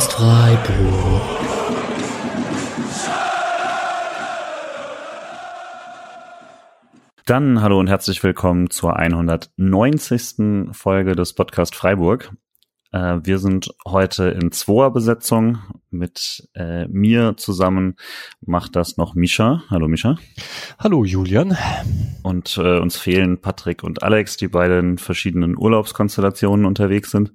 Podcast Freiburg. Dann hallo und herzlich willkommen zur 190. Folge des Podcast Freiburg. Äh, wir sind heute in Zweier-Besetzung. Mit äh, mir zusammen macht das noch Misha. Hallo Misha. Hallo Julian. Und äh, uns fehlen Patrick und Alex, die beide in verschiedenen Urlaubskonstellationen unterwegs sind.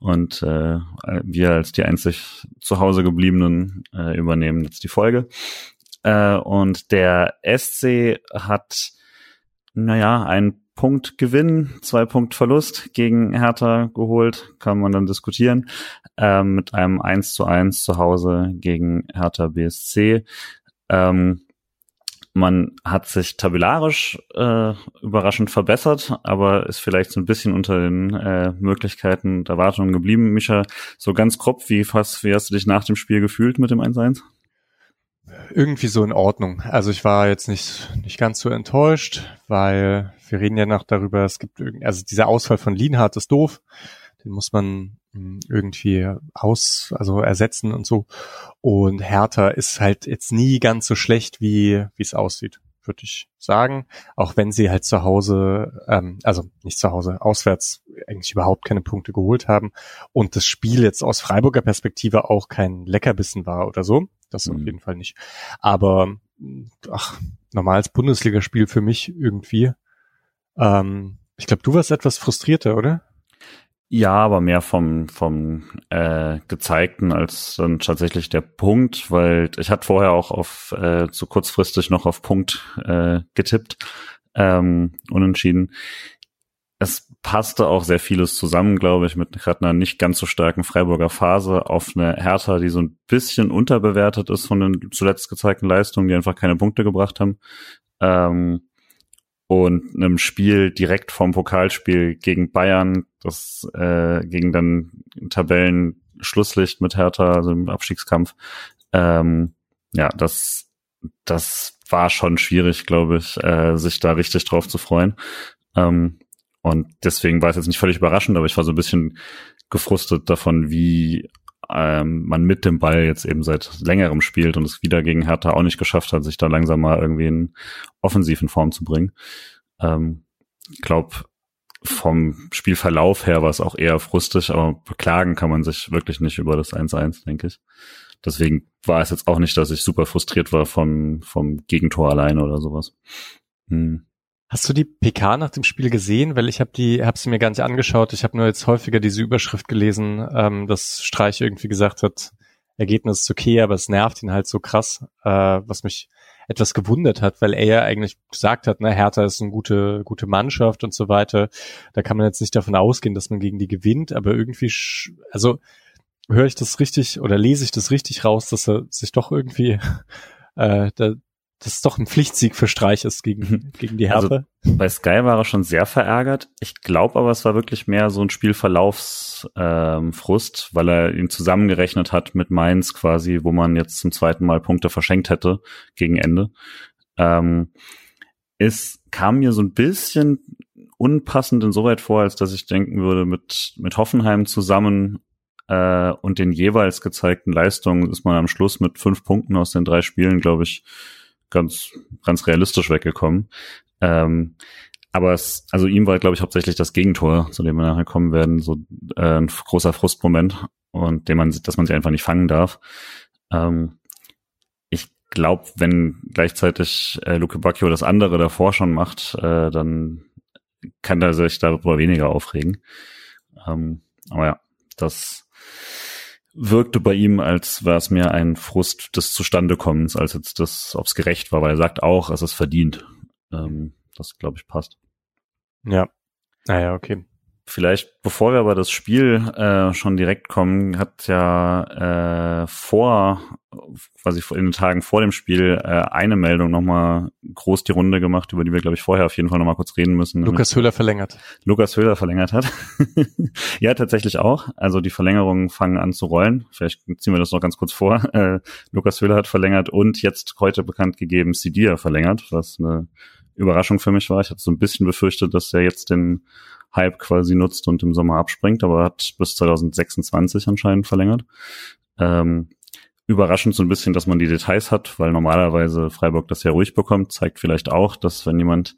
Und äh, wir als die einzig zu Hause gebliebenen äh, übernehmen jetzt die Folge. Äh, und der SC hat, naja, ein Punkt Gewinn, zwei Punkt Verlust gegen Hertha geholt, kann man dann diskutieren, ähm, mit einem 1 zu 1 zu Hause gegen Hertha BSC. Ähm, man hat sich tabellarisch äh, überraschend verbessert, aber ist vielleicht so ein bisschen unter den äh, Möglichkeiten und Erwartungen geblieben. Micha, so ganz grob, wie, fast, wie hast du dich nach dem Spiel gefühlt mit dem 1-1? Irgendwie so in Ordnung. Also ich war jetzt nicht, nicht ganz so enttäuscht, weil wir reden ja noch darüber, es gibt irgendwie, also dieser Ausfall von Lienhardt ist doof. Den muss man hm, irgendwie aus, also ersetzen und so. Und Hertha ist halt jetzt nie ganz so schlecht, wie wie es aussieht, würde ich sagen. Auch wenn sie halt zu Hause, ähm, also nicht zu Hause, auswärts eigentlich überhaupt keine Punkte geholt haben und das Spiel jetzt aus Freiburger Perspektive auch kein Leckerbissen war oder so. Das mhm. auf jeden Fall nicht. Aber ach, normales Bundesligaspiel für mich irgendwie. Ähm, ich glaube, du warst etwas frustrierter, oder? Ja, aber mehr vom, vom äh, gezeigten als dann tatsächlich der Punkt, weil ich hatte vorher auch auf äh, so kurzfristig noch auf Punkt äh, getippt, ähm, unentschieden. Es passte auch sehr vieles zusammen, glaube ich, mit gerade einer nicht ganz so starken Freiburger Phase auf eine Hertha, die so ein bisschen unterbewertet ist von den zuletzt gezeigten Leistungen, die einfach keine Punkte gebracht haben. Ähm, und einem Spiel direkt vom Pokalspiel gegen Bayern, das äh, gegen dann Tabellen-Schlusslicht mit Hertha, also im Abstiegskampf. Ähm, ja, das, das war schon schwierig, glaube ich, äh, sich da richtig drauf zu freuen. Ähm, und deswegen war es jetzt nicht völlig überraschend, aber ich war so ein bisschen gefrustet davon, wie ähm, man mit dem Ball jetzt eben seit längerem spielt und es wieder gegen Hertha auch nicht geschafft hat, sich da langsam mal irgendwie in offensiven Form zu bringen. Ähm, glaube, vom Spielverlauf her war es auch eher frustig, aber beklagen kann man sich wirklich nicht über das 1-1, denke ich. Deswegen war es jetzt auch nicht, dass ich super frustriert war vom, vom Gegentor alleine oder sowas. Hm. Hast du die PK nach dem Spiel gesehen? Weil ich habe die, habe sie mir gar nicht angeschaut. Ich habe nur jetzt häufiger diese Überschrift gelesen, ähm, dass Streich irgendwie gesagt hat, Ergebnis ist okay, aber es nervt ihn halt so krass, äh, was mich etwas gewundert hat, weil er ja eigentlich gesagt hat, ne, Hertha ist eine gute, gute Mannschaft und so weiter. Da kann man jetzt nicht davon ausgehen, dass man gegen die gewinnt, aber irgendwie, also höre ich das richtig oder lese ich das richtig raus, dass er sich doch irgendwie äh, da, das ist doch ein Pflichtsieg für Streich ist gegen, mhm. gegen die Hertha. Also bei Sky war er schon sehr verärgert. Ich glaube aber, es war wirklich mehr so ein Spielverlaufsfrust, ähm, Frust, weil er ihn zusammengerechnet hat mit Mainz quasi, wo man jetzt zum zweiten Mal Punkte verschenkt hätte gegen Ende. Ähm, es kam mir so ein bisschen unpassend insoweit vor, als dass ich denken würde, mit, mit Hoffenheim zusammen äh, und den jeweils gezeigten Leistungen ist man am Schluss mit fünf Punkten aus den drei Spielen, glaube ich, ganz, ganz realistisch weggekommen. Ähm, aber es, also ihm war, glaube ich, hauptsächlich das Gegentor, zu dem wir nachher kommen werden, so äh, ein großer Frustmoment und den man, dass man sie einfach nicht fangen darf. Ähm, ich glaube, wenn gleichzeitig äh, Luke Bacchio das andere davor schon macht, äh, dann kann er sich darüber weniger aufregen. Ähm, aber ja, das wirkte bei ihm, als wäre es mehr ein Frust des Zustandekommens, als jetzt das, ob es gerecht war, weil er sagt auch, es ist verdient. Ähm, das, glaube ich, passt. Ja. Naja, okay. Vielleicht, bevor wir aber das Spiel äh, schon direkt kommen, hat ja äh, vor, quasi in den Tagen vor dem Spiel, äh, eine Meldung nochmal groß die Runde gemacht, über die wir, glaube ich, vorher auf jeden Fall nochmal kurz reden müssen. Lukas Höhler verlängert. Lukas Höhler verlängert hat. ja, tatsächlich auch. Also die Verlängerungen fangen an zu rollen. Vielleicht ziehen wir das noch ganz kurz vor. Äh, Lukas Höhler hat verlängert und jetzt heute bekannt gegeben, Sidia verlängert, was eine Überraschung für mich war. Ich hatte so ein bisschen befürchtet, dass er jetzt den Hype quasi nutzt und im Sommer abspringt, aber hat bis 2026 anscheinend verlängert. Ähm, überraschend so ein bisschen, dass man die Details hat, weil normalerweise Freiburg das ja ruhig bekommt, zeigt vielleicht auch, dass wenn jemand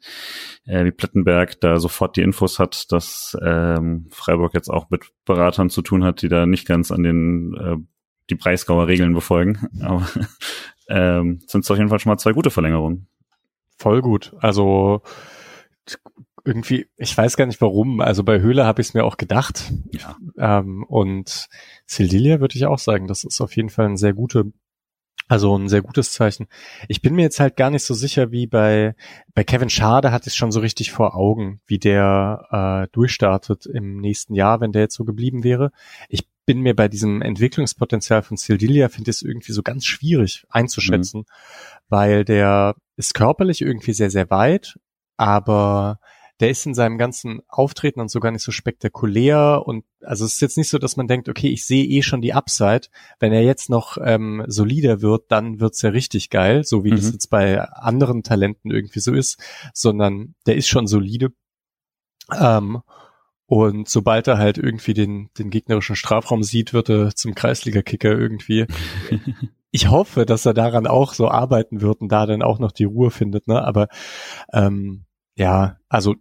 äh, wie Plettenberg da sofort die Infos hat, dass ähm, Freiburg jetzt auch mit Beratern zu tun hat, die da nicht ganz an den äh, die Breisgauer Regeln befolgen. Aber ähm, sind es auf jeden Fall schon mal zwei gute Verlängerungen. Voll gut. Also irgendwie, ich weiß gar nicht warum. Also bei Höhle habe ich es mir auch gedacht. Ja. Ähm, und Sildilia würde ich auch sagen, das ist auf jeden Fall ein sehr gute, also ein sehr gutes Zeichen. Ich bin mir jetzt halt gar nicht so sicher wie bei bei Kevin Schade hatte ich schon so richtig vor Augen, wie der äh, durchstartet im nächsten Jahr, wenn der jetzt so geblieben wäre. Ich bin mir bei diesem Entwicklungspotenzial von Sildilia finde ich es irgendwie so ganz schwierig einzuschätzen, mhm. weil der ist körperlich irgendwie sehr sehr weit, aber der ist in seinem ganzen Auftreten und so gar nicht so spektakulär und also es ist jetzt nicht so, dass man denkt, okay, ich sehe eh schon die Upside. Wenn er jetzt noch ähm, solider wird, dann wird's ja richtig geil, so wie mhm. das jetzt bei anderen Talenten irgendwie so ist, sondern der ist schon solide. Ähm, und sobald er halt irgendwie den, den gegnerischen Strafraum sieht, wird er zum Kreisliga-Kicker irgendwie. ich hoffe, dass er daran auch so arbeiten wird und da dann auch noch die Ruhe findet, ne? Aber ähm, ja, also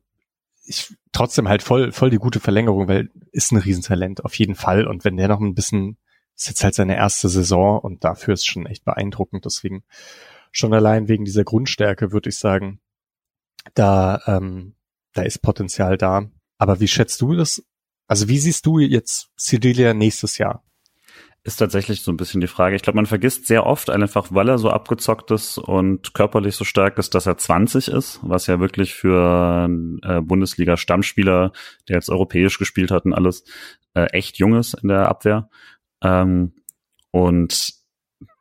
ich trotzdem halt voll, voll die gute Verlängerung, weil ist ein Riesentalent auf jeden Fall. Und wenn der noch ein bisschen, ist jetzt halt seine erste Saison und dafür ist schon echt beeindruckend. Deswegen schon allein wegen dieser Grundstärke würde ich sagen, da, ähm, da ist Potenzial da. Aber wie schätzt du das? Also wie siehst du jetzt Cedilia nächstes Jahr? Ist tatsächlich so ein bisschen die Frage. Ich glaube, man vergisst sehr oft einfach, weil er so abgezockt ist und körperlich so stark ist, dass er 20 ist, was ja wirklich für äh, Bundesliga-Stammspieler, der jetzt europäisch gespielt hat und alles, äh, echt jung ist in der Abwehr. Ähm, und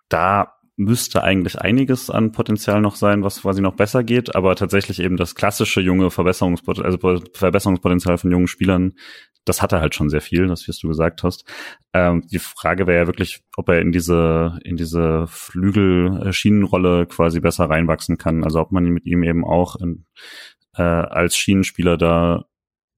da müsste eigentlich einiges an Potenzial noch sein, was quasi noch besser geht, aber tatsächlich eben das klassische junge Verbesserungspot also Verbesserungspotenzial von jungen Spielern, das hat er halt schon sehr viel, das wirst du gesagt hast. Ähm, die Frage wäre ja wirklich, ob er in diese in diese Flügel-Schienenrolle quasi besser reinwachsen kann, also ob man mit ihm eben auch in, äh, als Schienenspieler da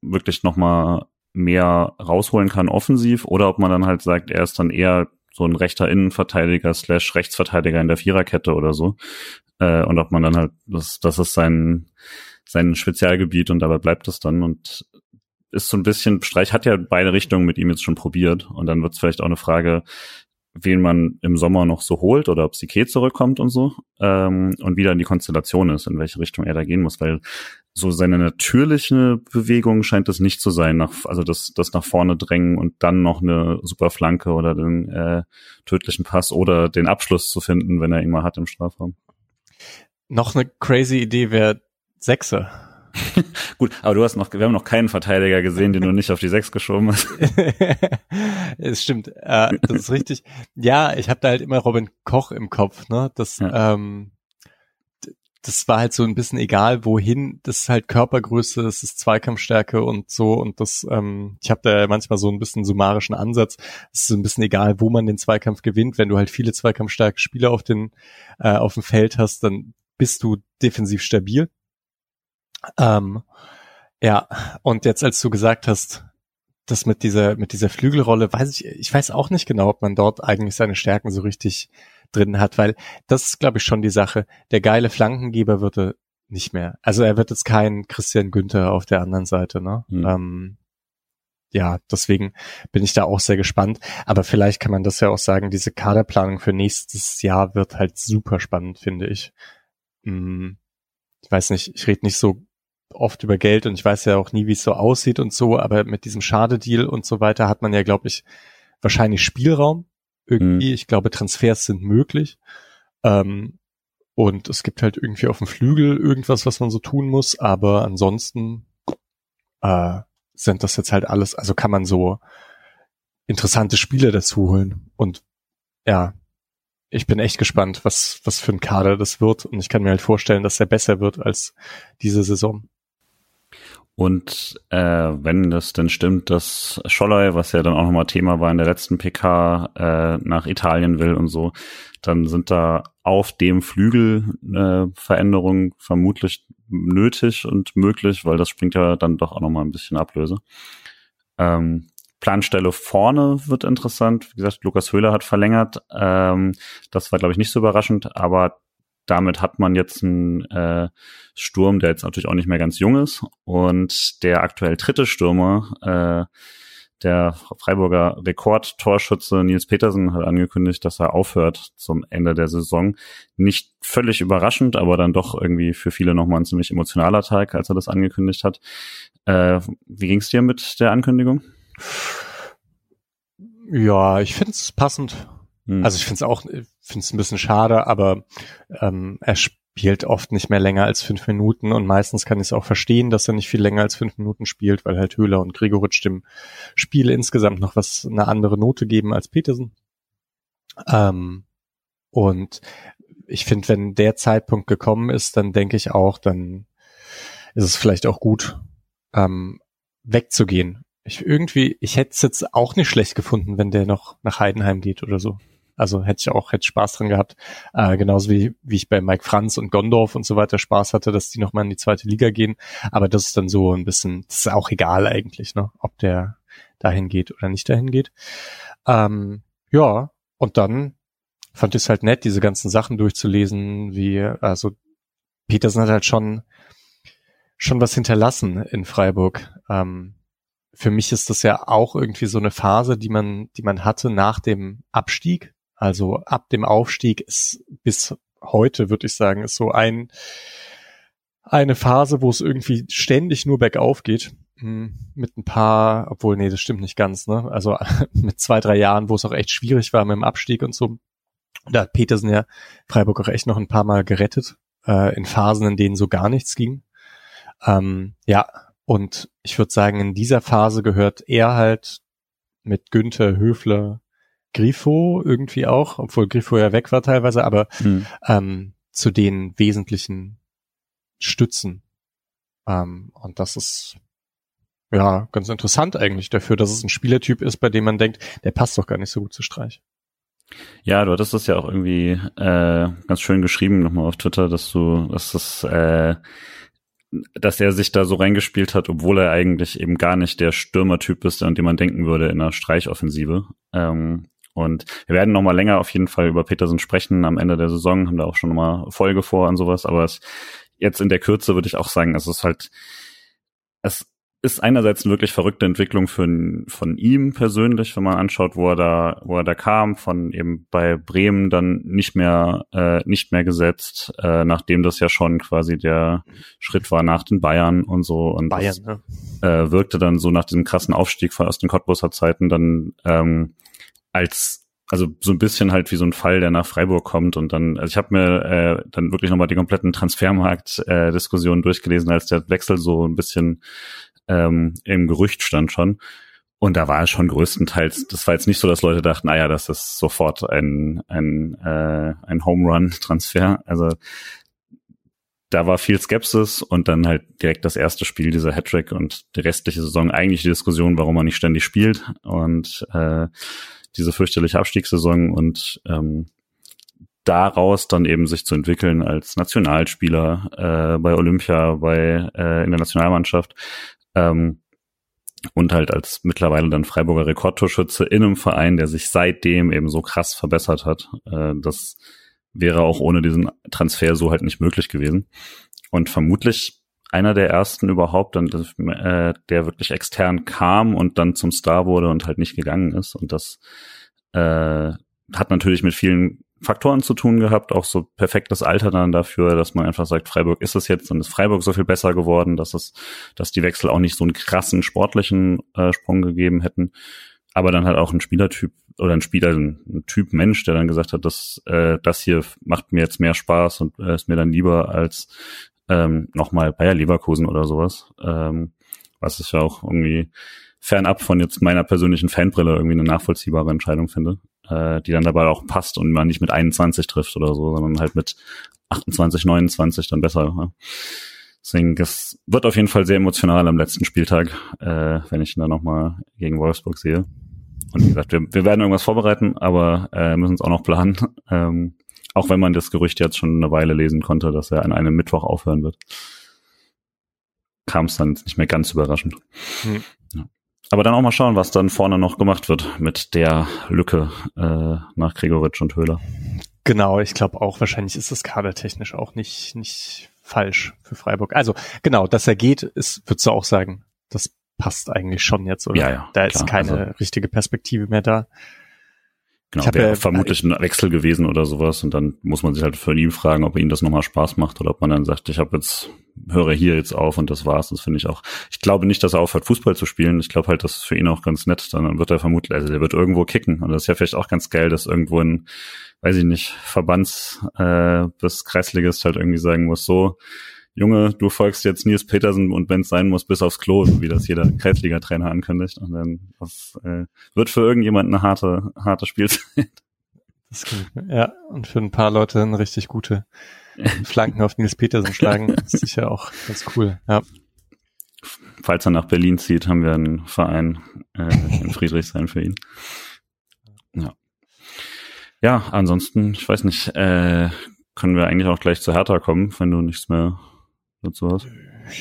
wirklich noch mal mehr rausholen kann offensiv oder ob man dann halt sagt, er ist dann eher so ein rechter Innenverteidiger slash Rechtsverteidiger in der Viererkette oder so. Äh, und ob man dann halt, das, das ist sein, sein Spezialgebiet und dabei bleibt es dann und ist so ein bisschen, Streich hat ja beide Richtungen mit ihm jetzt schon probiert und dann wird es vielleicht auch eine Frage, wen man im Sommer noch so holt oder ob Sique zurückkommt und so ähm, und wie dann die Konstellation ist, in welche Richtung er da gehen muss, weil so seine natürliche Bewegung scheint es nicht zu sein, nach, also das, das nach vorne drängen und dann noch eine super Flanke oder den äh, tödlichen Pass oder den Abschluss zu finden, wenn er ihn mal hat im Strafraum. Noch eine crazy Idee wäre Sechse. Gut, aber du hast noch, wir haben noch keinen Verteidiger gesehen, den du nicht auf die Sechs geschoben hast. es stimmt, äh, das ist richtig. Ja, ich habe da halt immer Robin Koch im Kopf, ne? Das, ja. ähm, das war halt so ein bisschen egal, wohin. Das ist halt Körpergröße, das ist Zweikampfstärke und so. Und das, ähm, ich habe da manchmal so ein bisschen summarischen Ansatz. Es ist ein bisschen egal, wo man den Zweikampf gewinnt. Wenn du halt viele zweikampfstarke Spieler auf den äh, auf dem Feld hast, dann bist du defensiv stabil. Ähm, ja, und jetzt als du gesagt hast, das mit dieser mit dieser Flügelrolle, weiß ich, ich weiß auch nicht genau, ob man dort eigentlich seine Stärken so richtig drin hat, weil das ist, glaube ich, schon die Sache. Der geile Flankengeber wird er nicht mehr. Also er wird jetzt kein Christian Günther auf der anderen Seite, ne? Mhm. Ähm, ja, deswegen bin ich da auch sehr gespannt. Aber vielleicht kann man das ja auch sagen, diese Kaderplanung für nächstes Jahr wird halt super spannend, finde ich. Hm, ich weiß nicht, ich rede nicht so oft über Geld und ich weiß ja auch nie, wie es so aussieht und so, aber mit diesem Schadedeal und so weiter hat man ja, glaube ich, wahrscheinlich Spielraum irgendwie. Mhm. Ich glaube, Transfers sind möglich. Ähm, und es gibt halt irgendwie auf dem Flügel irgendwas, was man so tun muss, aber ansonsten äh, sind das jetzt halt alles, also kann man so interessante Spiele dazu holen. Und ja, ich bin echt gespannt, was, was für ein Kader das wird. Und ich kann mir halt vorstellen, dass er besser wird als diese Saison. Und äh, wenn das denn stimmt, dass Scholloy, was ja dann auch nochmal Thema war in der letzten PK, äh, nach Italien will und so, dann sind da auf dem Flügel äh, Veränderungen vermutlich nötig und möglich, weil das springt ja dann doch auch nochmal ein bisschen Ablöse. Ähm, Planstelle vorne wird interessant. Wie gesagt, Lukas Höhler hat verlängert. Ähm, das war, glaube ich, nicht so überraschend, aber damit hat man jetzt einen äh, Sturm, der jetzt natürlich auch nicht mehr ganz jung ist. Und der aktuell dritte Stürmer, äh, der Freiburger Rekordtorschütze Nils Petersen hat angekündigt, dass er aufhört zum Ende der Saison. Nicht völlig überraschend, aber dann doch irgendwie für viele nochmal ein ziemlich emotionaler Tag, als er das angekündigt hat. Äh, wie ging es dir mit der Ankündigung? Ja, ich finde es passend. Hm. Also ich finde es auch, finde es ein bisschen schade, aber ähm, er spielt oft nicht mehr länger als fünf Minuten und meistens kann ich es auch verstehen, dass er nicht viel länger als fünf Minuten spielt, weil halt Höhler und Gregoritsch dem Spiel insgesamt noch was eine andere Note geben als Petersen. Ähm, und ich finde, wenn der Zeitpunkt gekommen ist, dann denke ich auch, dann ist es vielleicht auch gut, ähm, wegzugehen. Ich irgendwie, ich hätte es jetzt auch nicht schlecht gefunden, wenn der noch nach Heidenheim geht oder so. Also hätte ich auch hätte Spaß dran gehabt. Äh, genauso wie, wie ich bei Mike Franz und Gondorf und so weiter Spaß hatte, dass die nochmal in die zweite Liga gehen. Aber das ist dann so ein bisschen, das ist auch egal eigentlich, ne? ob der dahin geht oder nicht dahin geht. Ähm, ja, und dann fand ich es halt nett, diese ganzen Sachen durchzulesen, wie, also Petersen hat halt schon, schon was hinterlassen in Freiburg. Ähm, für mich ist das ja auch irgendwie so eine Phase, die man, die man hatte nach dem Abstieg. Also ab dem Aufstieg ist bis heute, würde ich sagen, ist so ein, eine Phase, wo es irgendwie ständig nur bergauf geht. Hm, mit ein paar, obwohl, nee, das stimmt nicht ganz, ne? Also mit zwei, drei Jahren, wo es auch echt schwierig war mit dem Abstieg und so. Da hat Petersen ja Freiburg auch echt noch ein paar Mal gerettet, äh, in Phasen, in denen so gar nichts ging. Ähm, ja, und ich würde sagen, in dieser Phase gehört er halt mit Günther, Höfler, Grifo irgendwie auch, obwohl Grifo ja weg war teilweise, aber hm. ähm, zu den wesentlichen Stützen. Ähm, und das ist ja ganz interessant eigentlich dafür, dass es ein Spielertyp ist, bei dem man denkt, der passt doch gar nicht so gut zu Streich. Ja, du hattest das ja auch irgendwie äh, ganz schön geschrieben nochmal auf Twitter, dass du, dass das äh, dass er sich da so reingespielt hat, obwohl er eigentlich eben gar nicht der Stürmertyp ist, an dem man denken würde in einer Streichoffensive. Ähm, und wir werden noch mal länger auf jeden Fall über Petersen sprechen am Ende der Saison, haben da auch schon noch mal Folge vor und sowas, aber es, jetzt in der Kürze würde ich auch sagen, es ist halt, es ist einerseits eine wirklich verrückte Entwicklung für, von ihm persönlich, wenn man anschaut, wo er da, wo er da kam, von eben bei Bremen dann nicht mehr, äh, nicht mehr gesetzt, äh, nachdem das ja schon quasi der Schritt war nach den Bayern und so. Und Bayern, das, ja. äh, wirkte dann so nach diesem krassen Aufstieg aus den Cottbusser Zeiten dann ähm, als also so ein bisschen halt wie so ein Fall, der nach Freiburg kommt und dann, also ich habe mir äh, dann wirklich nochmal die kompletten Transfermarkt-Diskussionen äh, durchgelesen, als der Wechsel so ein bisschen ähm, im Gerücht stand schon. Und da war es schon größtenteils, das war jetzt nicht so, dass Leute dachten, naja, das ist sofort ein, ein, äh, ein Home Run-Transfer. Also da war viel Skepsis und dann halt direkt das erste Spiel, dieser Hattrick und die restliche Saison eigentlich die Diskussion, warum er nicht ständig spielt und äh, diese fürchterliche Abstiegssaison und ähm, daraus dann eben sich zu entwickeln als Nationalspieler äh, bei Olympia, bei äh, in der Nationalmannschaft ähm, und halt als mittlerweile dann Freiburger Rekordtorschütze in einem Verein, der sich seitdem eben so krass verbessert hat. Äh, das wäre auch ohne diesen Transfer so halt nicht möglich gewesen. Und vermutlich einer der ersten überhaupt, dann, äh, der wirklich extern kam und dann zum Star wurde und halt nicht gegangen ist. Und das äh, hat natürlich mit vielen Faktoren zu tun gehabt, auch so perfektes Alter dann dafür, dass man einfach sagt, Freiburg ist es jetzt und ist Freiburg so viel besser geworden, dass es, dass die Wechsel auch nicht so einen krassen sportlichen äh, Sprung gegeben hätten, aber dann halt auch ein Spielertyp oder ein Spieler, ein, Typ Mensch, der dann gesagt hat, dass äh, das hier macht mir jetzt mehr Spaß und äh, ist mir dann lieber als ähm, nochmal Bayer Leverkusen oder sowas, ähm, was ich ja auch irgendwie fernab von jetzt meiner persönlichen Fanbrille irgendwie eine nachvollziehbare Entscheidung finde äh, die dann dabei auch passt und man nicht mit 21 trifft oder so, sondern halt mit 28, 29 dann besser. Ja. Deswegen, das wird auf jeden Fall sehr emotional am letzten Spieltag, äh, wenn ich ihn dann nochmal gegen Wolfsburg sehe. Und wie gesagt, wir, wir werden irgendwas vorbereiten, aber äh, müssen es auch noch planen. Ähm, auch wenn man das Gerücht jetzt schon eine Weile lesen konnte, dass er an einem Mittwoch aufhören wird, kam es dann nicht mehr ganz überraschend. Hm. Ja. Aber dann auch mal schauen, was dann vorne noch gemacht wird mit der Lücke äh, nach Gregoritsch und Höhler. Genau, ich glaube auch, wahrscheinlich ist das kadertechnisch auch nicht, nicht falsch für Freiburg. Also genau, dass er geht, ist, würdest du auch sagen, das passt eigentlich schon jetzt, oder? Ja, ja. Da ist klar, keine also, richtige Perspektive mehr da. Genau, wäre ja, vermutlich ein Wechsel gewesen oder sowas und dann muss man sich halt von ihm fragen, ob ihm das nochmal Spaß macht oder ob man dann sagt, ich habe jetzt, höre hier jetzt auf und das war's. Das finde ich auch. Ich glaube nicht, dass er aufhört, Fußball zu spielen. Ich glaube halt, das ist für ihn auch ganz nett. Dann wird er vermutlich, also der wird irgendwo kicken. Und das ist ja vielleicht auch ganz geil, dass irgendwo ein, weiß ich nicht, Verbands äh, bis Kreisligist halt irgendwie sagen muss, so, Junge, du folgst jetzt Nils Petersen und wenn es sein muss, bis aufs Klo, wie das jeder Kreisliga-Trainer ankündigt. Und dann das, äh, wird für irgendjemand eine harte, harte Spielzeit. Das ja, und für ein paar Leute eine richtig gute Flanken auf Nils Petersen schlagen, ist sicher auch ganz cool. Ja. Falls er nach Berlin zieht, haben wir einen Verein äh, in Friedrichshain für ihn. Ja. Ja, ansonsten, ich weiß nicht, äh, können wir eigentlich auch gleich zu Hertha kommen, wenn du nichts mehr dazu hast?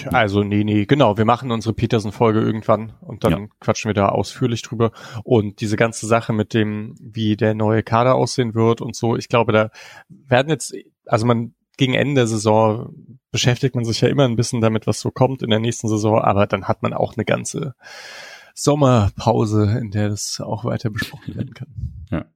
Also nee, nee, genau. Wir machen unsere Peterson-Folge irgendwann und dann ja. quatschen wir da ausführlich drüber. Und diese ganze Sache mit dem, wie der neue Kader aussehen wird und so, ich glaube, da werden jetzt, also man gegen Ende der Saison beschäftigt man sich ja immer ein bisschen damit, was so kommt in der nächsten Saison, aber dann hat man auch eine ganze Sommerpause, in der das auch weiter besprochen werden kann. Ja.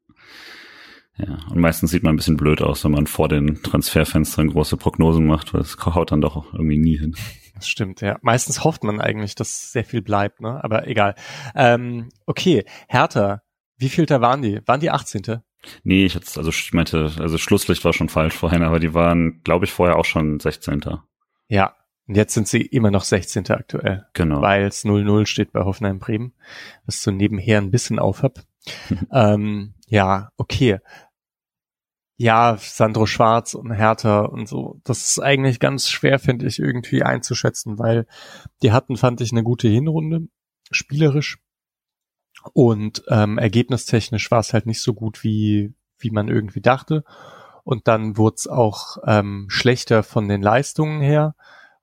Ja, und meistens sieht man ein bisschen blöd aus, wenn man vor den Transferfenstern große Prognosen macht, weil es haut dann doch irgendwie nie hin. Das stimmt, ja. Meistens hofft man eigentlich, dass sehr viel bleibt, ne? Aber egal. Ähm, okay, Hertha, wie viel da waren die? Waren die 18.? Nee, ich jetzt, also ich meinte, also Schlusslicht war schon falsch vorhin, aber die waren, glaube ich, vorher auch schon 16. Ja, und jetzt sind sie immer noch 16. aktuell. Genau. Weil es 0-0 steht bei Hoffenheim Bremen, was so nebenher ein bisschen aufhab. ähm, ja, okay ja, Sandro Schwarz und Hertha und so. Das ist eigentlich ganz schwer, finde ich, irgendwie einzuschätzen, weil die hatten, fand ich, eine gute Hinrunde, spielerisch. Und ähm, ergebnistechnisch war es halt nicht so gut, wie, wie man irgendwie dachte. Und dann wurde es auch ähm, schlechter von den Leistungen her.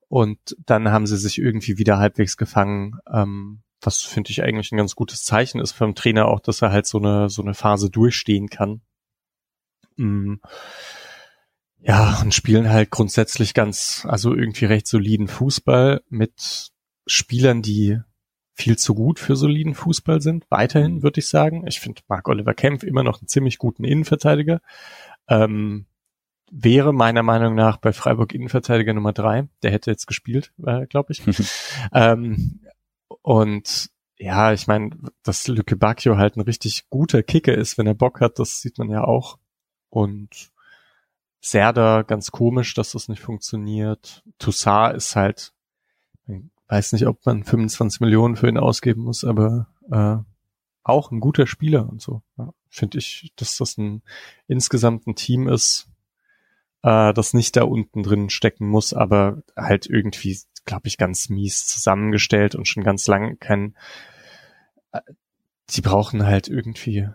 Und dann haben sie sich irgendwie wieder halbwegs gefangen, ähm, was finde ich eigentlich ein ganz gutes Zeichen ist vom Trainer auch, dass er halt so eine, so eine Phase durchstehen kann Mm. ja, und spielen halt grundsätzlich ganz, also irgendwie recht soliden Fußball mit Spielern, die viel zu gut für soliden Fußball sind. Weiterhin würde ich sagen. Ich finde Mark Oliver Kempf immer noch einen ziemlich guten Innenverteidiger. Ähm, wäre meiner Meinung nach bei Freiburg Innenverteidiger Nummer drei. Der hätte jetzt gespielt, äh, glaube ich. ähm, und ja, ich meine, dass Lücke Bacchio halt ein richtig guter Kicker ist, wenn er Bock hat, das sieht man ja auch. Und Serda ganz komisch, dass das nicht funktioniert. Toussaint ist halt, weiß nicht, ob man 25 Millionen für ihn ausgeben muss, aber äh, auch ein guter Spieler und so. Ja, Finde ich, dass das ein insgesamt ein Team ist, äh, das nicht da unten drin stecken muss, aber halt irgendwie, glaube ich, ganz mies zusammengestellt und schon ganz lang kein. Äh, die brauchen halt irgendwie.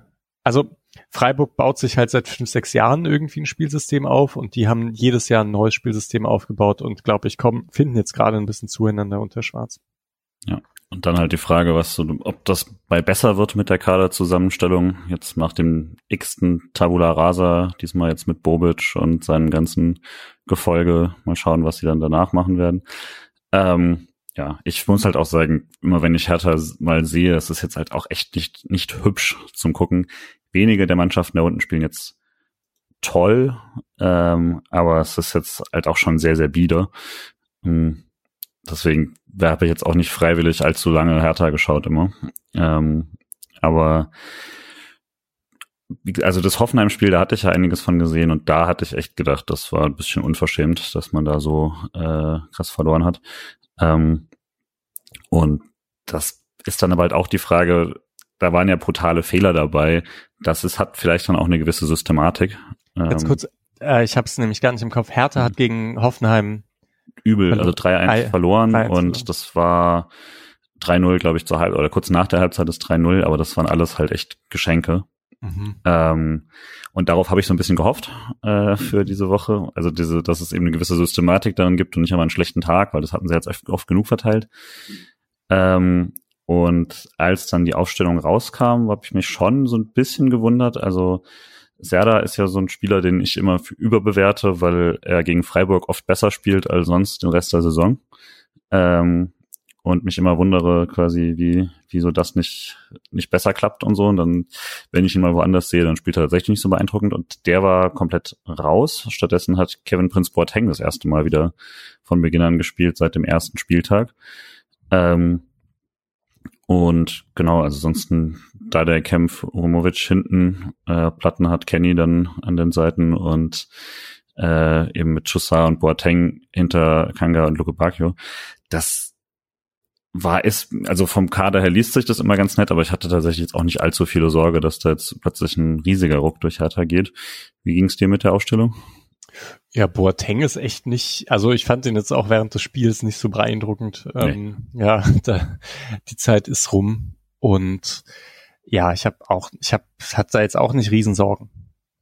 Also Freiburg baut sich halt seit fünf, sechs Jahren irgendwie ein Spielsystem auf und die haben jedes Jahr ein neues Spielsystem aufgebaut und glaube ich, kommen, finden jetzt gerade ein bisschen zueinander unter Schwarz. Ja. Und dann halt die Frage, was so, ob das bei besser wird mit der Kaderzusammenstellung, jetzt nach dem x-ten Tabula Rasa, diesmal jetzt mit Bobic und seinen ganzen Gefolge. Mal schauen, was sie dann danach machen werden. Ähm, ja, ich muss halt auch sagen, immer wenn ich Hertha mal sehe, es ist jetzt halt auch echt nicht, nicht hübsch zum Gucken wenige der Mannschaften da unten spielen jetzt toll, ähm, aber es ist jetzt halt auch schon sehr, sehr bieder. Mhm. Deswegen habe ich jetzt auch nicht freiwillig allzu lange Hertha geschaut immer. Ähm, aber also das Hoffenheim-Spiel, da hatte ich ja einiges von gesehen und da hatte ich echt gedacht, das war ein bisschen unverschämt, dass man da so äh, krass verloren hat. Ähm, und das ist dann aber halt auch die Frage, da waren ja brutale Fehler dabei. Das ist, hat vielleicht dann auch eine gewisse Systematik. Ähm, kurz, äh, ich habe es nämlich gar nicht im Kopf. Hertha hat gegen Hoffenheim übel, also 3-1 verloren 3 und das war 3-0, glaube ich, zur Halb oder kurz nach der Halbzeit ist 3-0, aber das waren alles halt echt Geschenke. Mhm. Ähm, und darauf habe ich so ein bisschen gehofft äh, für diese Woche. Also diese, dass es eben eine gewisse Systematik darin gibt und nicht einmal einen schlechten Tag, weil das hatten sie jetzt oft, oft genug verteilt. Ähm, und als dann die Aufstellung rauskam, habe ich mich schon so ein bisschen gewundert. Also Serda ist ja so ein Spieler, den ich immer überbewerte, weil er gegen Freiburg oft besser spielt als sonst den Rest der Saison. Ähm, und mich immer wundere quasi, wie, wieso das nicht, nicht besser klappt und so. Und dann, wenn ich ihn mal woanders sehe, dann spielt er tatsächlich nicht so beeindruckend. Und der war komplett raus. Stattdessen hat Kevin Prince Boateng das erste Mal wieder von Beginn an gespielt, seit dem ersten Spieltag. Ähm, und genau, also ansonsten da der Kämpf Romovic hinten, äh, Platten hat Kenny dann an den Seiten und äh, eben mit Chussa und Boateng hinter Kanga und Luke Bacchio. Das war es, also vom Kader her liest sich das immer ganz nett, aber ich hatte tatsächlich jetzt auch nicht allzu viele Sorge, dass da jetzt plötzlich ein riesiger Ruck durch Hertha geht. Wie ging es dir mit der Aufstellung? Ja, Boateng ist echt nicht, also ich fand ihn jetzt auch während des Spiels nicht so beeindruckend. Nee. Ähm, ja, da, die Zeit ist rum und ja, ich habe auch, ich habe, hat da jetzt auch nicht Riesensorgen.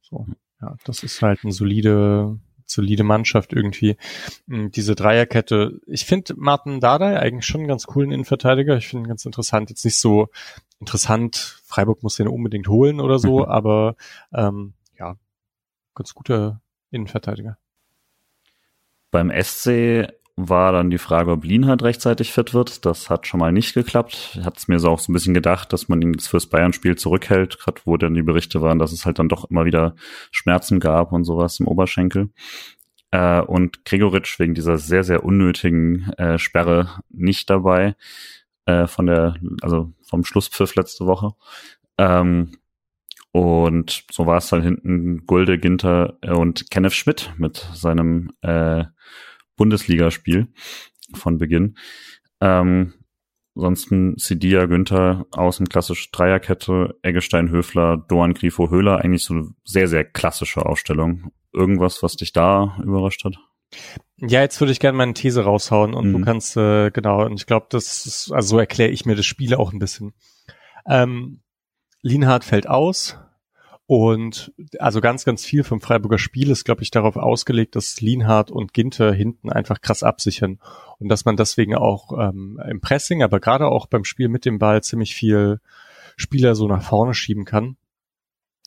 So, ja, das ist halt eine solide, solide Mannschaft irgendwie. Hm, diese Dreierkette, ich finde Martin Dardai eigentlich schon einen ganz coolen Innenverteidiger. Ich finde ihn ganz interessant. Jetzt nicht so interessant, Freiburg muss den unbedingt holen oder so, mhm. aber ähm, ja, ganz guter Innenverteidiger. Beim SC war dann die Frage, ob Lienhardt rechtzeitig fit wird. Das hat schon mal nicht geklappt. Hat es mir so auch so ein bisschen gedacht, dass man ihn jetzt fürs Bayern-Spiel zurückhält, gerade wo dann die Berichte waren, dass es halt dann doch immer wieder Schmerzen gab und sowas im Oberschenkel. Äh, und Gregoritsch wegen dieser sehr, sehr unnötigen äh, Sperre nicht dabei, äh, von der, also vom Schlusspfiff letzte Woche. Ähm, und so war es halt hinten Gulde, Ginter und Kenneth Schmidt mit seinem äh, Bundesligaspiel von Beginn. Ähm, ansonsten Sidia, Günther, außen klassisch Dreierkette, Eggestein, Höfler, Doan, Grifo, Höhler, eigentlich so eine sehr, sehr klassische Aufstellung. Irgendwas, was dich da überrascht hat? Ja, jetzt würde ich gerne meine These raushauen und mhm. du kannst, äh, genau, und ich glaube, das ist, also so erkläre ich mir das Spiel auch ein bisschen. Ähm, Lienhardt fällt aus, und also ganz, ganz viel vom Freiburger Spiel ist, glaube ich, darauf ausgelegt, dass Lienhardt und Ginter hinten einfach krass absichern. Und dass man deswegen auch ähm, im Pressing, aber gerade auch beim Spiel mit dem Ball ziemlich viel Spieler so nach vorne schieben kann.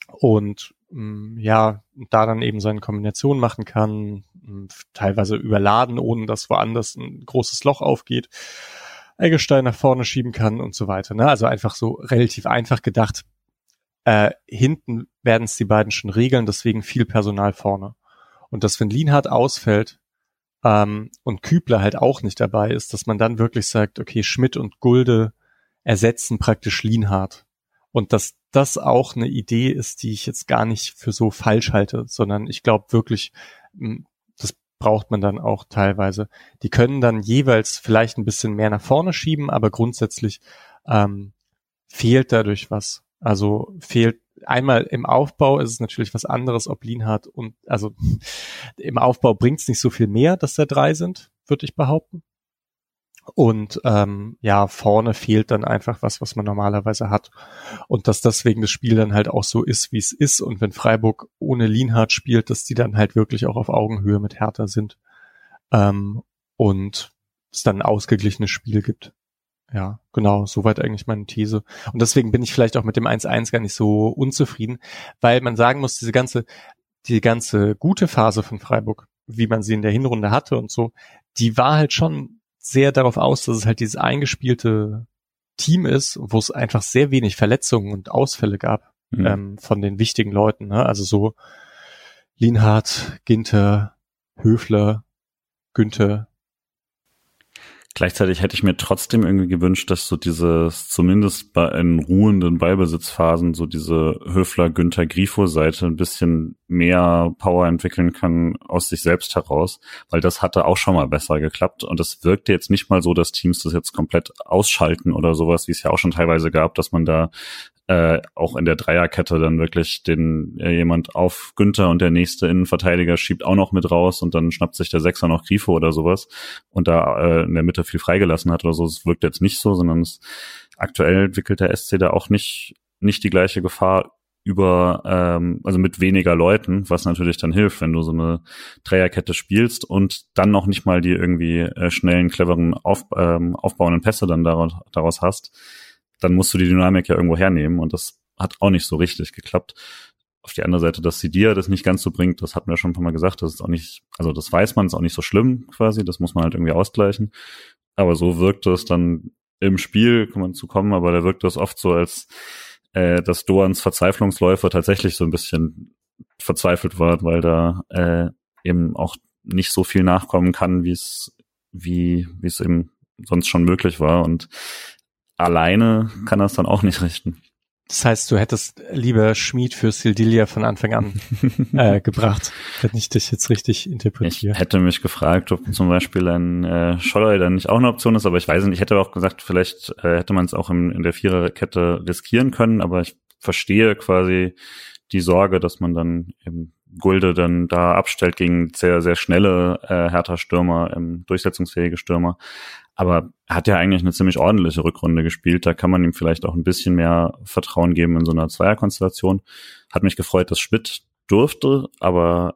Und ähm, ja, da dann eben seine Kombination machen kann, ähm, teilweise überladen, ohne dass woanders ein großes Loch aufgeht. Eggestein nach vorne schieben kann und so weiter. Ne? Also einfach so relativ einfach gedacht äh, hinten werden es die beiden schon regeln, deswegen viel Personal vorne. Und dass wenn Lienhardt ausfällt ähm, und Kübler halt auch nicht dabei ist, dass man dann wirklich sagt, okay, Schmidt und Gulde ersetzen praktisch Lienhardt. Und dass das auch eine Idee ist, die ich jetzt gar nicht für so falsch halte, sondern ich glaube wirklich, hm, das braucht man dann auch teilweise. Die können dann jeweils vielleicht ein bisschen mehr nach vorne schieben, aber grundsätzlich ähm, fehlt dadurch was. Also fehlt einmal im Aufbau ist es natürlich was anderes, ob Lienhardt und also im Aufbau bringt es nicht so viel mehr, dass da drei sind, würde ich behaupten. Und ähm, ja, vorne fehlt dann einfach was, was man normalerweise hat. Und dass deswegen das Spiel dann halt auch so ist, wie es ist. Und wenn Freiburg ohne Lienhardt spielt, dass die dann halt wirklich auch auf Augenhöhe mit Hertha sind. Ähm, und es dann ein ausgeglichenes Spiel gibt. Ja, genau, soweit eigentlich meine These. Und deswegen bin ich vielleicht auch mit dem 1-1 gar nicht so unzufrieden, weil man sagen muss, diese ganze, die ganze gute Phase von Freiburg, wie man sie in der Hinrunde hatte und so, die war halt schon sehr darauf aus, dass es halt dieses eingespielte Team ist, wo es einfach sehr wenig Verletzungen und Ausfälle gab mhm. ähm, von den wichtigen Leuten. Ne? Also so Lienhardt, Ginter, Höfler, Günther, Gleichzeitig hätte ich mir trotzdem irgendwie gewünscht, dass so dieses, zumindest bei in ruhenden Ballbesitzphasen, so diese Höfler-Günther-Grifo-Seite ein bisschen mehr Power entwickeln kann aus sich selbst heraus, weil das hatte auch schon mal besser geklappt. Und es wirkte jetzt nicht mal so, dass Teams das jetzt komplett ausschalten oder sowas, wie es ja auch schon teilweise gab, dass man da äh, auch in der Dreierkette dann wirklich den äh, jemand auf Günther und der nächste Innenverteidiger schiebt auch noch mit raus und dann schnappt sich der Sechser noch Grifo oder sowas und da äh, in der Mitte viel freigelassen hat oder so. Es wirkt jetzt nicht so, sondern es aktuell entwickelt der SC da auch nicht nicht die gleiche Gefahr über, ähm, also mit weniger Leuten, was natürlich dann hilft, wenn du so eine Dreierkette spielst und dann noch nicht mal die irgendwie äh, schnellen, cleveren, auf, ähm, aufbauenden Pässe dann daraus, daraus hast, dann musst du die Dynamik ja irgendwo hernehmen und das hat auch nicht so richtig geklappt. Auf die andere Seite, dass Sidia das nicht ganz so bringt, das hatten wir schon ein paar Mal gesagt, das ist auch nicht, also das weiß man, ist auch nicht so schlimm quasi, das muss man halt irgendwie ausgleichen. Aber so wirkt es dann im Spiel, kann man zu kommen, aber da wirkt es oft so, als äh, dass Doans Verzweiflungsläufer tatsächlich so ein bisschen verzweifelt war, weil da äh, eben auch nicht so viel nachkommen kann, wie es wie wie es eben sonst schon möglich war und alleine kann er es dann auch nicht richten. Das heißt, du hättest lieber Schmied für Sildilia von Anfang an äh, gebracht, wenn ich dich jetzt richtig interpretiere. Ich hätte mich gefragt, ob zum Beispiel ein äh, Scholler dann nicht auch eine Option ist, aber ich weiß nicht. Ich hätte auch gesagt, vielleicht äh, hätte man es auch in, in der Viererkette riskieren können, aber ich verstehe quasi die Sorge, dass man dann eben Gulde dann da abstellt gegen sehr, sehr schnelle äh, härter Stürmer, ähm, durchsetzungsfähige Stürmer. Aber er hat ja eigentlich eine ziemlich ordentliche Rückrunde gespielt. Da kann man ihm vielleicht auch ein bisschen mehr Vertrauen geben in so einer Zweierkonstellation. Hat mich gefreut, dass Schmidt durfte, aber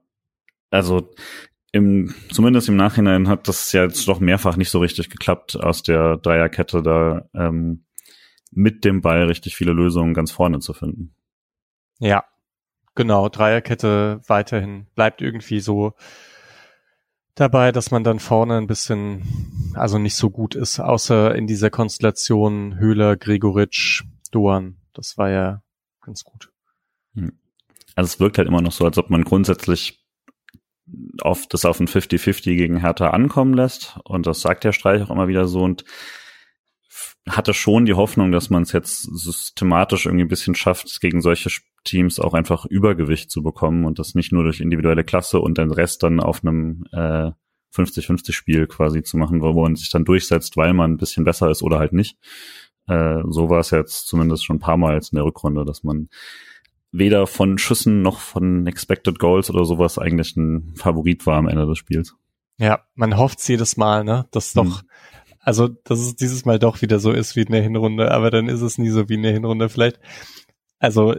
also im, zumindest im Nachhinein hat das ja jetzt doch mehrfach nicht so richtig geklappt, aus der Dreierkette da ähm, mit dem Ball richtig viele Lösungen ganz vorne zu finden. Ja, genau. Dreierkette weiterhin bleibt irgendwie so dabei, dass man dann vorne ein bisschen, also nicht so gut ist, außer in dieser Konstellation Höhler, Gregoritsch, Doan. Das war ja ganz gut. Hm. Also es wirkt halt immer noch so, als ob man grundsätzlich auf das auf ein 50-50 gegen Hertha ankommen lässt. Und das sagt der Streich auch immer wieder so und hatte schon die Hoffnung, dass man es jetzt systematisch irgendwie ein bisschen schafft, gegen solche Teams auch einfach Übergewicht zu bekommen und das nicht nur durch individuelle Klasse und den Rest dann auf einem äh, 50-50-Spiel quasi zu machen, wo man sich dann durchsetzt, weil man ein bisschen besser ist oder halt nicht. Äh, so war es jetzt zumindest schon ein paar Mal in der Rückrunde, dass man weder von Schüssen noch von Expected Goals oder sowas eigentlich ein Favorit war am Ende des Spiels. Ja, man hofft jedes Mal, ne, dass doch, hm. Also, dass es dieses Mal doch wieder so ist wie in der Hinrunde, aber dann ist es nie so wie in der Hinrunde. Vielleicht, also,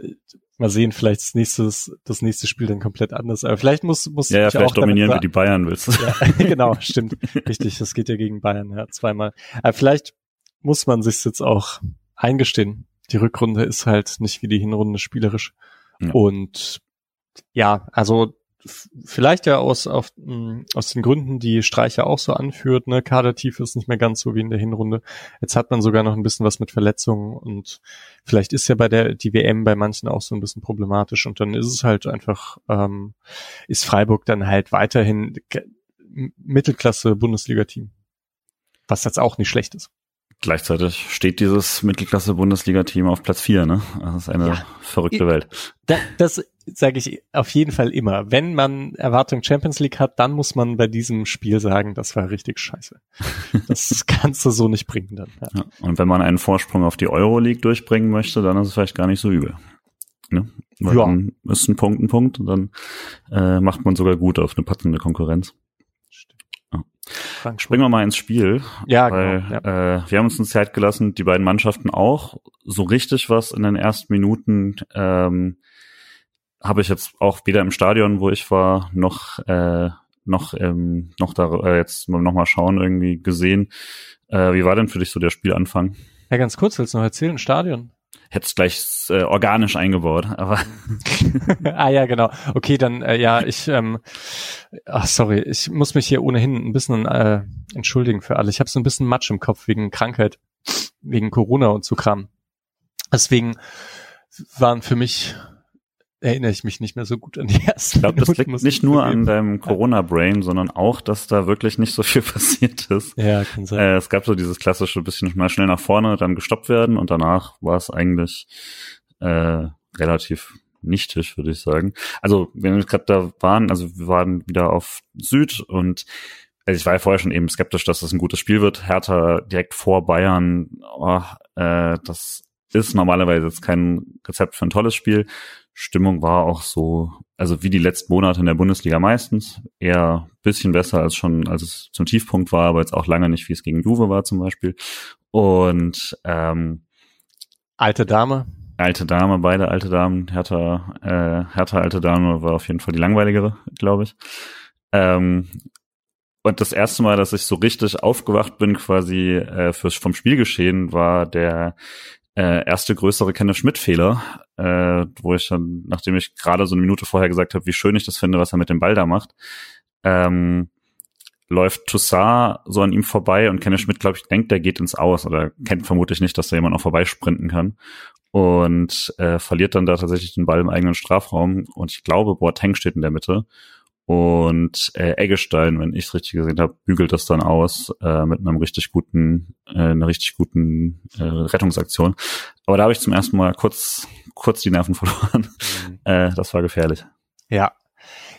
mal sehen, vielleicht das nächste, das nächste Spiel dann komplett anders. Aber vielleicht muss, muss ja, ja vielleicht dominieren wir die Bayern willst. Ja, genau, stimmt. Richtig, das geht ja gegen Bayern, ja, zweimal. Aber vielleicht muss man sich jetzt auch eingestehen. Die Rückrunde ist halt nicht wie die Hinrunde spielerisch. Ja. Und ja, also vielleicht ja aus, auf, hm, aus den Gründen, die Streicher auch so anführt, ne, Kadertiefe ist nicht mehr ganz so wie in der Hinrunde. Jetzt hat man sogar noch ein bisschen was mit Verletzungen und vielleicht ist ja bei der, die WM bei manchen auch so ein bisschen problematisch und dann ist es halt einfach, ähm, ist Freiburg dann halt weiterhin Mittelklasse Bundesliga-Team. Was jetzt auch nicht schlecht ist. Gleichzeitig steht dieses Mittelklasse-Bundesliga-Team auf Platz vier, ne? Das ist eine ja. verrückte Welt. Da, das sage ich auf jeden Fall immer. Wenn man Erwartung Champions League hat, dann muss man bei diesem Spiel sagen, das war richtig scheiße. Das kannst du so nicht bringen dann. Ja. Ja, und wenn man einen Vorsprung auf die Euroleague durchbringen möchte, dann ist es vielleicht gar nicht so übel. Ne? Weil ja. dann ist ein Punkt ein Punkt und dann äh, macht man sogar gut auf eine passende Konkurrenz. Springen wir mal ins Spiel. Ja, weil, genau. Ja. Äh, wir haben uns eine Zeit gelassen, die beiden Mannschaften auch. So richtig was in den ersten Minuten ähm, habe ich jetzt auch weder im Stadion, wo ich war, noch äh, noch ähm, noch da äh, jetzt noch mal schauen irgendwie gesehen. Äh, wie war denn für dich so der Spielanfang? Ja, ganz kurz, willst du noch erzählen? Stadion? hätte es gleich äh, organisch eingebaut, aber ah ja genau. Okay, dann äh, ja ich ähm, ach sorry, ich muss mich hier ohnehin ein bisschen äh, entschuldigen für alle. Ich habe so ein bisschen Matsch im Kopf wegen Krankheit, wegen Corona und so Kram. Deswegen waren für mich erinnere ich mich nicht mehr so gut an die ersten. Ich glaube, das liegt nicht nur an deinem Corona-Brain, sondern auch, dass da wirklich nicht so viel passiert ist. Ja, kann sein. Äh, es gab so dieses klassische bisschen mal schnell nach vorne, dann gestoppt werden und danach war es eigentlich äh, relativ nichtig, würde ich sagen. Also, wenn wir gerade da waren, also wir waren wieder auf Süd und also ich war ja vorher schon eben skeptisch, dass das ein gutes Spiel wird. Hertha direkt vor Bayern, oh, äh, das ist normalerweise jetzt kein Rezept für ein tolles Spiel. Stimmung war auch so, also wie die letzten Monate in der Bundesliga meistens, eher bisschen besser als schon, als es zum Tiefpunkt war, aber jetzt auch lange nicht, wie es gegen Juve war zum Beispiel. Und ähm, alte Dame. Alte Dame, beide alte Damen. Hertha, äh, Hertha alte Dame war auf jeden Fall die langweiligere, glaube ich. Ähm, und das erste Mal, dass ich so richtig aufgewacht bin, quasi äh, fürs vom Spielgeschehen, war der äh, erste größere Kenneth Schmidt-Fehler, äh, wo ich dann, nachdem ich gerade so eine Minute vorher gesagt habe, wie schön ich das finde, was er mit dem Ball da macht, ähm, läuft Toussaint so an ihm vorbei und Kenneth Schmidt, glaube ich, denkt, der geht ins Aus oder kennt vermutlich nicht, dass da jemand noch vorbeisprinten kann und äh, verliert dann da tatsächlich den Ball im eigenen Strafraum und ich glaube, Boateng steht in der Mitte und äh, Eggestein, wenn ich es richtig gesehen habe, bügelt das dann aus äh, mit einem richtig guten, äh, einer richtig guten äh, Rettungsaktion. Aber da habe ich zum ersten Mal kurz, kurz die Nerven verloren. Mhm. Äh, das war gefährlich. Ja,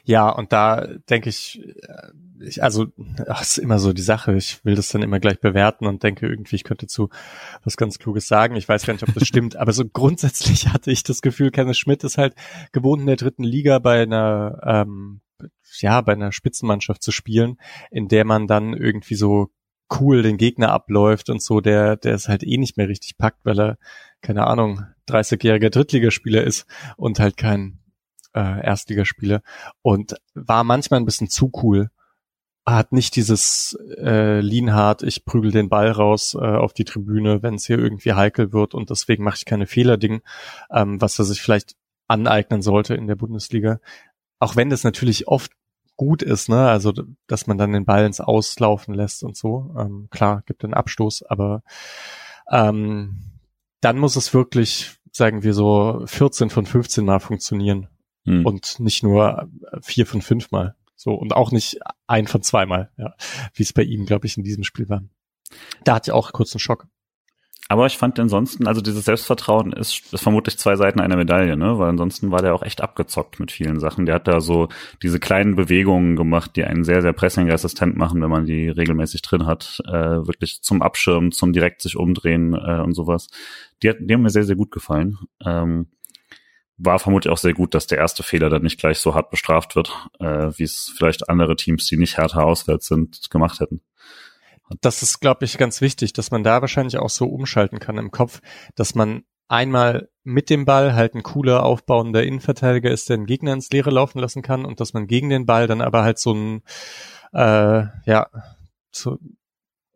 ja, und da denke ich, äh, ich, also ach, ist immer so die Sache. Ich will das dann immer gleich bewerten und denke irgendwie, ich könnte zu was ganz Kluges sagen. Ich weiß gar nicht, ob das stimmt, aber so grundsätzlich hatte ich das Gefühl, Kenneth Schmidt ist halt gewohnt in der dritten Liga bei einer ähm, ja, bei einer Spitzenmannschaft zu spielen, in der man dann irgendwie so cool den Gegner abläuft und so, der, der es halt eh nicht mehr richtig packt, weil er, keine Ahnung, 30-jähriger Drittligaspieler ist und halt kein äh, Erstligaspieler und war manchmal ein bisschen zu cool. Hat nicht dieses äh, Lienhardt, ich prügel den Ball raus äh, auf die Tribüne, wenn es hier irgendwie heikel wird und deswegen mache ich keine Fehlerding, ähm, was er sich vielleicht aneignen sollte in der Bundesliga. Auch wenn das natürlich oft gut ist, ne? Also dass man dann den Ball ins Auslaufen lässt und so. Ähm, klar, gibt einen Abstoß, aber ähm, dann muss es wirklich, sagen wir so, 14 von 15 Mal funktionieren hm. und nicht nur vier von fünf Mal. So und auch nicht ein von zweimal, ja, wie es bei ihm, glaube ich, in diesem Spiel war. Da hatte ich auch kurz einen Schock. Aber ich fand ansonsten, also dieses Selbstvertrauen ist, ist vermutlich zwei Seiten einer Medaille, ne? Weil ansonsten war der auch echt abgezockt mit vielen Sachen. Der hat da so diese kleinen Bewegungen gemacht, die einen sehr, sehr pressing-resistent machen, wenn man die regelmäßig drin hat. Äh, wirklich zum Abschirmen, zum direkt sich umdrehen äh, und sowas. Die, hat, die haben mir sehr, sehr gut gefallen. Ähm, war vermutlich auch sehr gut, dass der erste Fehler dann nicht gleich so hart bestraft wird, äh, wie es vielleicht andere Teams, die nicht härter auswärts sind, gemacht hätten. Das ist, glaube ich, ganz wichtig, dass man da wahrscheinlich auch so umschalten kann im Kopf, dass man einmal mit dem Ball halt ein cooler aufbauender Innenverteidiger ist, der den Gegner ins Leere laufen lassen kann und dass man gegen den Ball dann aber halt so ein äh, ja so,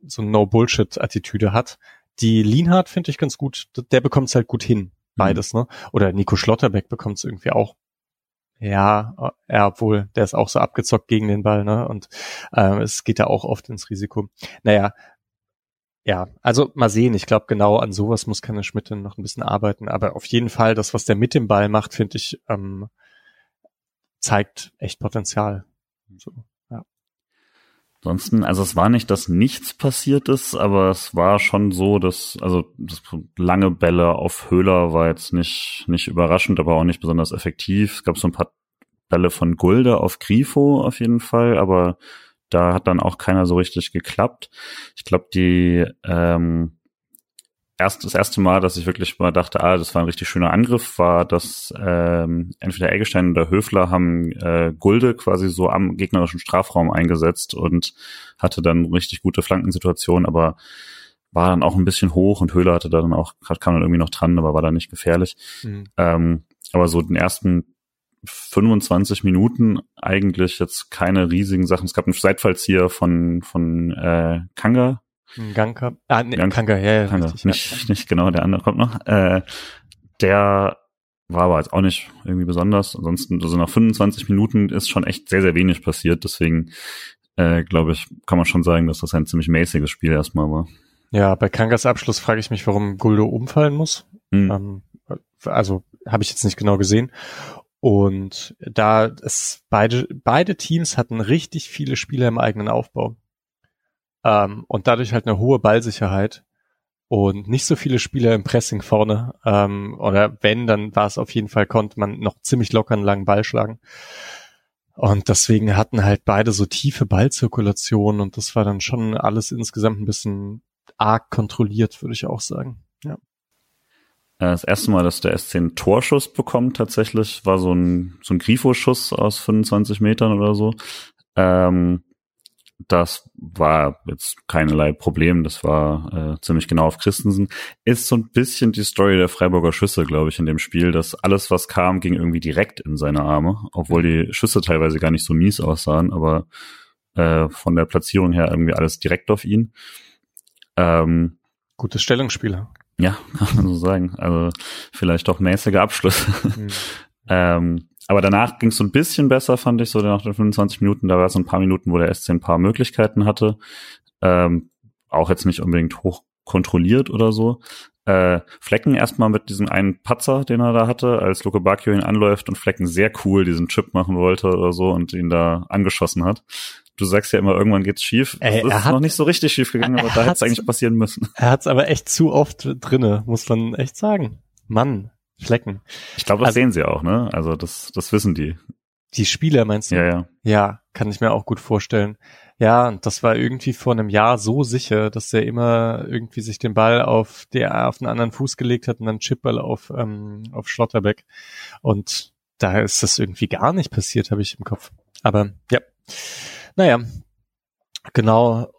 so ein No-Bullshit-Attitüde hat. Die Lienhardt finde ich ganz gut, der bekommt es halt gut hin, beides, mhm. ne? Oder Nico Schlotterbeck bekommt es irgendwie auch ja, äh, ja, obwohl, der ist auch so abgezockt gegen den Ball, ne? Und äh, es geht da auch oft ins Risiko. Naja, ja, also mal sehen. Ich glaube, genau an sowas muss Kenne Schmidt noch ein bisschen arbeiten. Aber auf jeden Fall, das, was der mit dem Ball macht, finde ich, ähm, zeigt echt Potenzial. So. Ansonsten, also es war nicht, dass nichts passiert ist, aber es war schon so, dass, also das lange Bälle auf Höhler war jetzt nicht, nicht überraschend, aber auch nicht besonders effektiv. Es gab so ein paar Bälle von Gulde auf Grifo auf jeden Fall, aber da hat dann auch keiner so richtig geklappt. Ich glaube, die ähm, erst das erste Mal, dass ich wirklich mal dachte, ah, das war ein richtig schöner Angriff, war, dass ähm, entweder Eggestein oder Höfler haben äh, Gulde quasi so am gegnerischen Strafraum eingesetzt und hatte dann richtig gute Flankensituationen, aber war dann auch ein bisschen hoch und Höhler hatte dann auch, kam dann irgendwie noch dran, aber war dann nicht gefährlich. Mhm. Ähm, aber so den ersten 25 Minuten eigentlich jetzt keine riesigen Sachen. Es gab einen Seitfallzieher von, von äh, Kanga. Ganka. Ah, nee, Ganka, Kanga, ja, ja. Kanga. Richtig, nicht, ja. nicht genau, der andere kommt noch. Äh, der war aber jetzt auch nicht irgendwie besonders. Ansonsten, also nach 25 Minuten ist schon echt sehr, sehr wenig passiert. Deswegen, äh, glaube ich, kann man schon sagen, dass das ein ziemlich mäßiges Spiel erstmal war. Ja, bei Kangas Abschluss frage ich mich, warum Guldo umfallen muss. Mhm. Ähm, also habe ich jetzt nicht genau gesehen. Und da es beide, beide Teams hatten richtig viele Spieler im eigenen Aufbau. Ähm, und dadurch halt eine hohe Ballsicherheit und nicht so viele Spieler im Pressing vorne. Ähm, oder wenn, dann war es auf jeden Fall, konnte man noch ziemlich locker einen langen Ball schlagen. Und deswegen hatten halt beide so tiefe Ballzirkulationen und das war dann schon alles insgesamt ein bisschen arg kontrolliert, würde ich auch sagen. Ja. das erste Mal, dass der SC einen Torschuss bekommt tatsächlich, war so ein, so ein Grifo-Schuss aus 25 Metern oder so. Ähm, das war jetzt keinerlei Problem. Das war äh, ziemlich genau auf Christensen. Ist so ein bisschen die Story der Freiburger Schüsse, glaube ich, in dem Spiel, dass alles, was kam, ging irgendwie direkt in seine Arme, obwohl die Schüsse teilweise gar nicht so mies aussahen, aber äh, von der Platzierung her irgendwie alles direkt auf ihn. Ähm, Gutes Stellungsspiel. Ja, kann man so sagen. Also vielleicht auch mäßige Abschlüsse. Mhm. ähm, aber danach ging es so ein bisschen besser, fand ich, so nach den 25 Minuten. Da war es so ein paar Minuten, wo der SC ein paar Möglichkeiten hatte. Ähm, auch jetzt nicht unbedingt hoch kontrolliert oder so. Äh, Flecken erstmal mit diesem einen Patzer, den er da hatte, als Luke Bacchio ihn anläuft und Flecken sehr cool diesen Chip machen wollte oder so und ihn da angeschossen hat. Du sagst ja immer, irgendwann geht's schief. Ey, das ist hat, noch nicht so richtig schief gegangen, aber da hätte es eigentlich passieren müssen. Er hat's aber echt zu oft drinne, muss man echt sagen. Mann, Flecken. Ich glaube, das also, sehen sie auch, ne? Also das, das wissen die. Die Spieler meinst du? Ja, ja. Ja, kann ich mir auch gut vorstellen. Ja, das war irgendwie vor einem Jahr so sicher, dass er immer irgendwie sich den Ball auf der auf einen anderen Fuß gelegt hat und dann Chipball auf ähm, auf Schlotterbeck. Und da ist das irgendwie gar nicht passiert, habe ich im Kopf. Aber ja, naja, genau.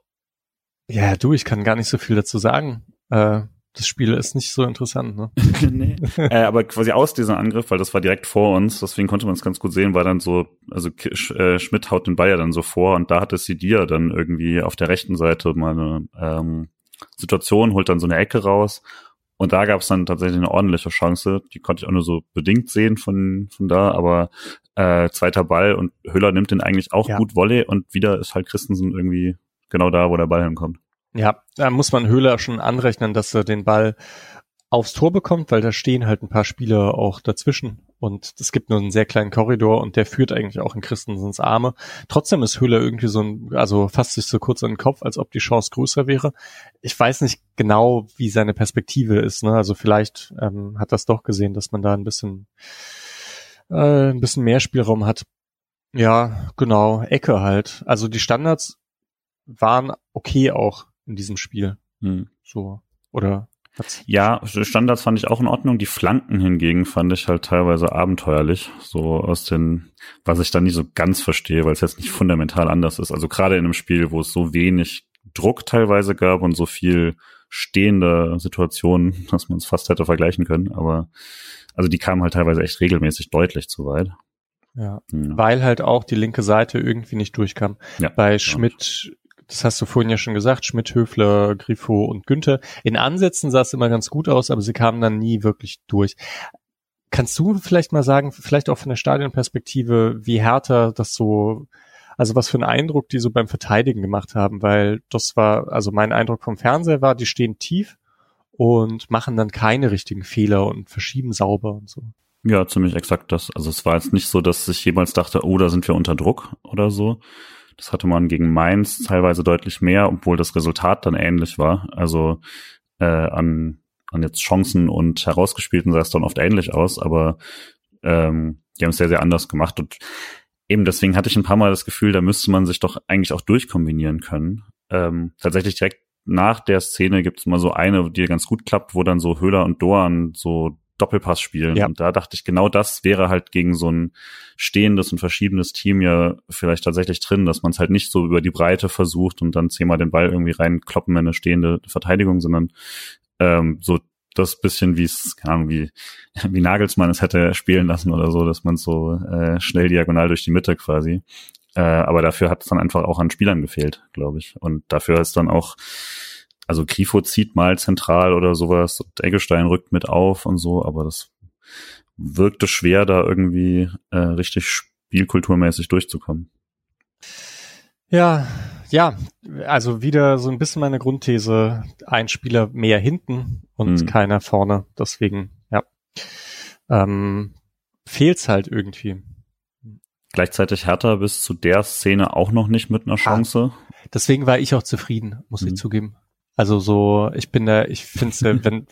Ja, du, ich kann gar nicht so viel dazu sagen. Äh, das Spiel ist nicht so interessant, ne? nee. äh, aber quasi aus diesem Angriff, weil das war direkt vor uns, deswegen konnte man es ganz gut sehen, war dann so, also äh, Schmidt haut den Ball ja dann so vor und da hatte Sidia dann irgendwie auf der rechten Seite mal eine ähm, Situation, holt dann so eine Ecke raus und da gab es dann tatsächlich eine ordentliche Chance, die konnte ich auch nur so bedingt sehen von, von da, aber äh, zweiter Ball und Höller nimmt den eigentlich auch ja. gut Volley und wieder ist halt Christensen irgendwie genau da, wo der Ball hinkommt. Ja, da muss man Höhler schon anrechnen, dass er den Ball aufs Tor bekommt, weil da stehen halt ein paar Spieler auch dazwischen und es gibt nur einen sehr kleinen Korridor und der führt eigentlich auch in Christensens Arme. Trotzdem ist Höhler irgendwie so ein, also fasst sich so kurz an den Kopf, als ob die Chance größer wäre. Ich weiß nicht genau, wie seine Perspektive ist. Ne? Also vielleicht ähm, hat das doch gesehen, dass man da ein bisschen, äh, ein bisschen mehr Spielraum hat. Ja, genau, Ecke halt. Also die Standards waren okay auch in diesem Spiel. Hm. So. Oder ja, Standards fand ich auch in Ordnung. Die Flanken hingegen fand ich halt teilweise abenteuerlich. So aus den, was ich da nie so ganz verstehe, weil es jetzt nicht fundamental anders ist. Also gerade in einem Spiel, wo es so wenig Druck teilweise gab und so viel stehende Situationen, dass man es fast hätte vergleichen können. Aber also die kamen halt teilweise echt regelmäßig deutlich zu weit. Ja, ja. weil halt auch die linke Seite irgendwie nicht durchkam. Ja, Bei Schmidt das hast du vorhin ja schon gesagt, Schmidt, Höfler, Grifo und Günther. In Ansätzen sah es immer ganz gut aus, aber sie kamen dann nie wirklich durch. Kannst du vielleicht mal sagen, vielleicht auch von der Stadionperspektive, wie härter das so, also was für einen Eindruck die so beim Verteidigen gemacht haben, weil das war, also mein Eindruck vom Fernseher war, die stehen tief und machen dann keine richtigen Fehler und verschieben sauber und so. Ja, ziemlich exakt das. Also es war jetzt nicht so, dass ich jemals dachte, oh, da sind wir unter Druck oder so, das hatte man gegen Mainz teilweise deutlich mehr, obwohl das Resultat dann ähnlich war. Also äh, an, an jetzt Chancen und herausgespielten sah es dann oft ähnlich aus, aber ähm, die haben es sehr, sehr anders gemacht. Und eben deswegen hatte ich ein paar Mal das Gefühl, da müsste man sich doch eigentlich auch durchkombinieren können. Ähm, tatsächlich direkt nach der Szene gibt es mal so eine, die ganz gut klappt, wo dann so Höhler und Doan so Doppelpass spielen. Ja. Und da dachte ich, genau das wäre halt gegen so ein stehendes und verschiebenes Team ja vielleicht tatsächlich drin, dass man es halt nicht so über die Breite versucht und dann zehnmal den Ball irgendwie reinkloppen in eine stehende Verteidigung, sondern ähm, so das bisschen wie es, keine Ahnung, wie, wie Nagelsmann es hätte spielen lassen oder so, dass man so äh, schnell diagonal durch die Mitte quasi. Äh, aber dafür hat es dann einfach auch an Spielern gefehlt, glaube ich. Und dafür ist dann auch also Grifo zieht mal zentral oder sowas und Eggestein rückt mit auf und so, aber das wirkte schwer, da irgendwie äh, richtig spielkulturmäßig durchzukommen. Ja, ja, also wieder so ein bisschen meine Grundthese, ein Spieler mehr hinten und hm. keiner vorne. Deswegen, ja, ähm, fehlt's halt irgendwie. Gleichzeitig Hertha bis zu der Szene auch noch nicht mit einer ah. Chance. Ah, deswegen war ich auch zufrieden, muss hm. ich zugeben. Also so, ich bin da, ich finde, wenn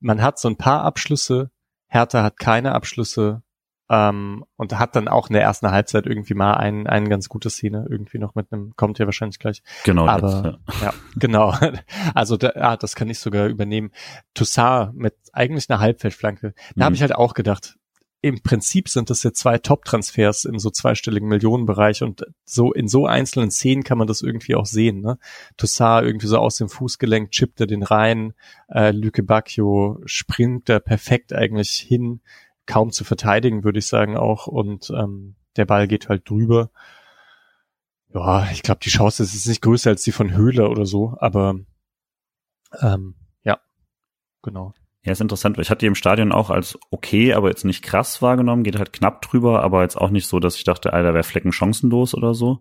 man hat so ein paar Abschlüsse, Hertha hat keine Abschlüsse, Ähm, und hat dann auch in der ersten Halbzeit irgendwie mal ein, eine ganz gute Szene, irgendwie noch mit einem, kommt ja wahrscheinlich gleich. Genau. Aber das, ja. ja, genau. Also da, ah, das kann ich sogar übernehmen. Toussaint mit eigentlich einer Halbfeldflanke. Da mhm. habe ich halt auch gedacht, im Prinzip sind das ja zwei Top-Transfers im so zweistelligen Millionenbereich und so in so einzelnen Szenen kann man das irgendwie auch sehen. Ne? Toussaint irgendwie so aus dem Fußgelenk chippt er den rein, äh, Lüke Bacchio springt da perfekt eigentlich hin, kaum zu verteidigen, würde ich sagen auch und ähm, der Ball geht halt drüber. Ja, ich glaube, die Chance ist nicht größer als die von Höhler oder so, aber ähm, ja, genau. Ja, ist interessant. Ich hatte die im Stadion auch als okay, aber jetzt nicht krass wahrgenommen, geht halt knapp drüber, aber jetzt auch nicht so, dass ich dachte, Alter, wäre Flecken chancenlos oder so.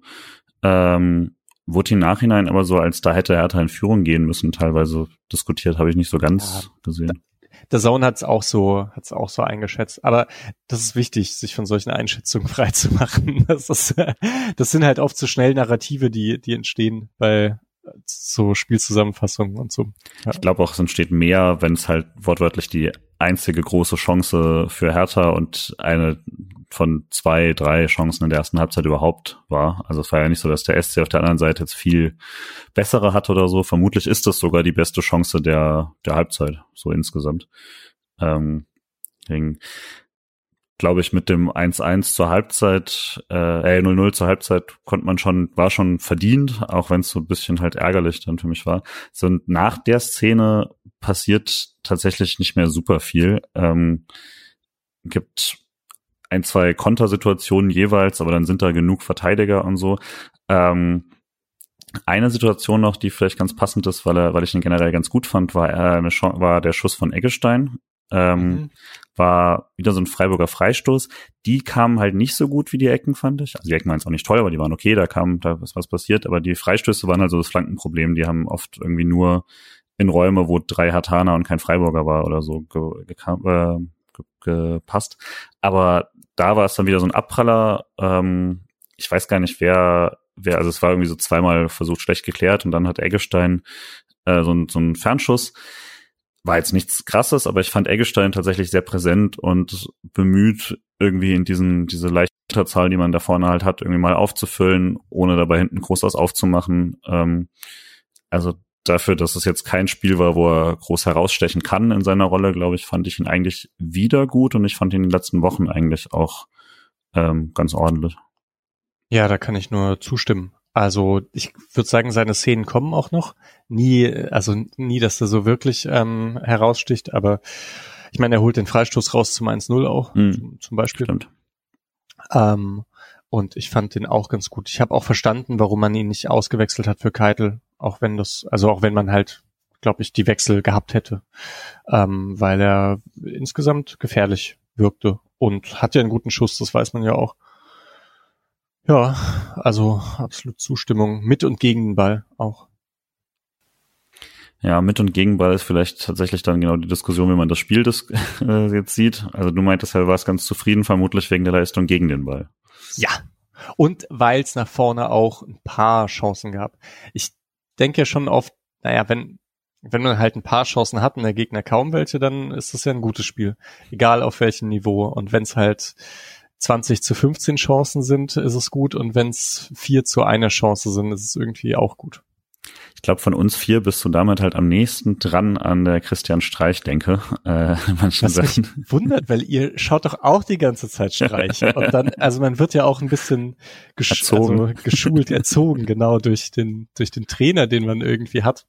Ähm, wurde im Nachhinein aber so, als da hätte Hertha in Führung gehen müssen, teilweise diskutiert, habe ich nicht so ganz ja, gesehen. Der Zone hat es auch so, hat es auch so eingeschätzt. Aber das ist wichtig, sich von solchen Einschätzungen frei zu machen. Das, ist, das sind halt oft so schnell Narrative, die, die entstehen bei so Spielzusammenfassungen und so. Ja. Ich glaube auch, es entsteht mehr, wenn es halt wortwörtlich die einzige große Chance für Hertha und eine von zwei, drei Chancen in der ersten Halbzeit überhaupt war. Also es war ja nicht so, dass der SC auf der anderen Seite jetzt viel bessere hat oder so. Vermutlich ist das sogar die beste Chance der, der Halbzeit, so insgesamt. Ähm, glaube ich, mit dem 1-1 zur Halbzeit, äh, 0-0 äh, zur Halbzeit konnte man schon, war schon verdient, auch wenn es so ein bisschen halt ärgerlich dann für mich war. So, nach der Szene passiert tatsächlich nicht mehr super viel. Ähm, gibt ein, zwei Kontersituationen jeweils, aber dann sind da genug Verteidiger und so. Ähm, eine Situation noch, die vielleicht ganz passend ist, weil, er, weil ich ihn generell ganz gut fand, war, äh, war der Schuss von Eggestein ähm, mhm. War wieder so ein Freiburger Freistoß. Die kamen halt nicht so gut wie die Ecken, fand ich. Also die Ecken waren jetzt auch nicht toll, aber die waren okay, da kam, da ist was passiert. Aber die Freistöße waren also das Flankenproblem. Die haben oft irgendwie nur in Räume, wo drei Hartaner und kein Freiburger war oder so ge ge äh, ge gepasst. Aber da war es dann wieder so ein Abpraller. Ähm, ich weiß gar nicht, wer, wer, also es war irgendwie so zweimal versucht, schlecht geklärt und dann hat Eggestein äh, so, ein, so einen Fernschuss war jetzt nichts krasses, aber ich fand Eggestein tatsächlich sehr präsent und bemüht, irgendwie in diesen, diese leichte Zahl, die man da vorne halt hat, irgendwie mal aufzufüllen, ohne dabei hinten groß was aufzumachen. Ähm, also dafür, dass es jetzt kein Spiel war, wo er groß herausstechen kann in seiner Rolle, glaube ich, fand ich ihn eigentlich wieder gut und ich fand ihn in den letzten Wochen eigentlich auch ähm, ganz ordentlich. Ja, da kann ich nur zustimmen. Also ich würde sagen, seine Szenen kommen auch noch. Nie, also nie, dass er so wirklich ähm, heraussticht, aber ich meine, er holt den Freistoß raus zum 1-0 auch, mhm. zum Beispiel. Stimmt. Ähm, und ich fand den auch ganz gut. Ich habe auch verstanden, warum man ihn nicht ausgewechselt hat für Keitel, auch wenn das, also auch wenn man halt, glaube ich, die Wechsel gehabt hätte, ähm, weil er insgesamt gefährlich wirkte und hat ja einen guten Schuss, das weiß man ja auch. Ja, also absolut Zustimmung mit und gegen den Ball auch. Ja, mit und gegen Ball ist vielleicht tatsächlich dann genau die Diskussion, wie man das Spiel das, äh, jetzt sieht. Also du meintest ja, du warst ganz zufrieden, vermutlich wegen der Leistung gegen den Ball. Ja. Und weil es nach vorne auch ein paar Chancen gab. Ich denke ja schon oft, naja, wenn, wenn man halt ein paar Chancen hat und der Gegner kaum welche, dann ist das ja ein gutes Spiel. Egal auf welchem Niveau. Und wenn es halt 20 zu 15 Chancen sind, ist es gut. Und wenn es 4 zu einer Chance sind, ist es irgendwie auch gut. Ich glaube, von uns vier bist du damit halt am nächsten dran an der Christian Streich denke. Äh, manchen Was Sachen. mich wundert, weil ihr schaut doch auch die ganze Zeit Streich. Und dann, also man wird ja auch ein bisschen gesch erzogen. Also geschult, erzogen, genau durch den, durch den Trainer, den man irgendwie hat.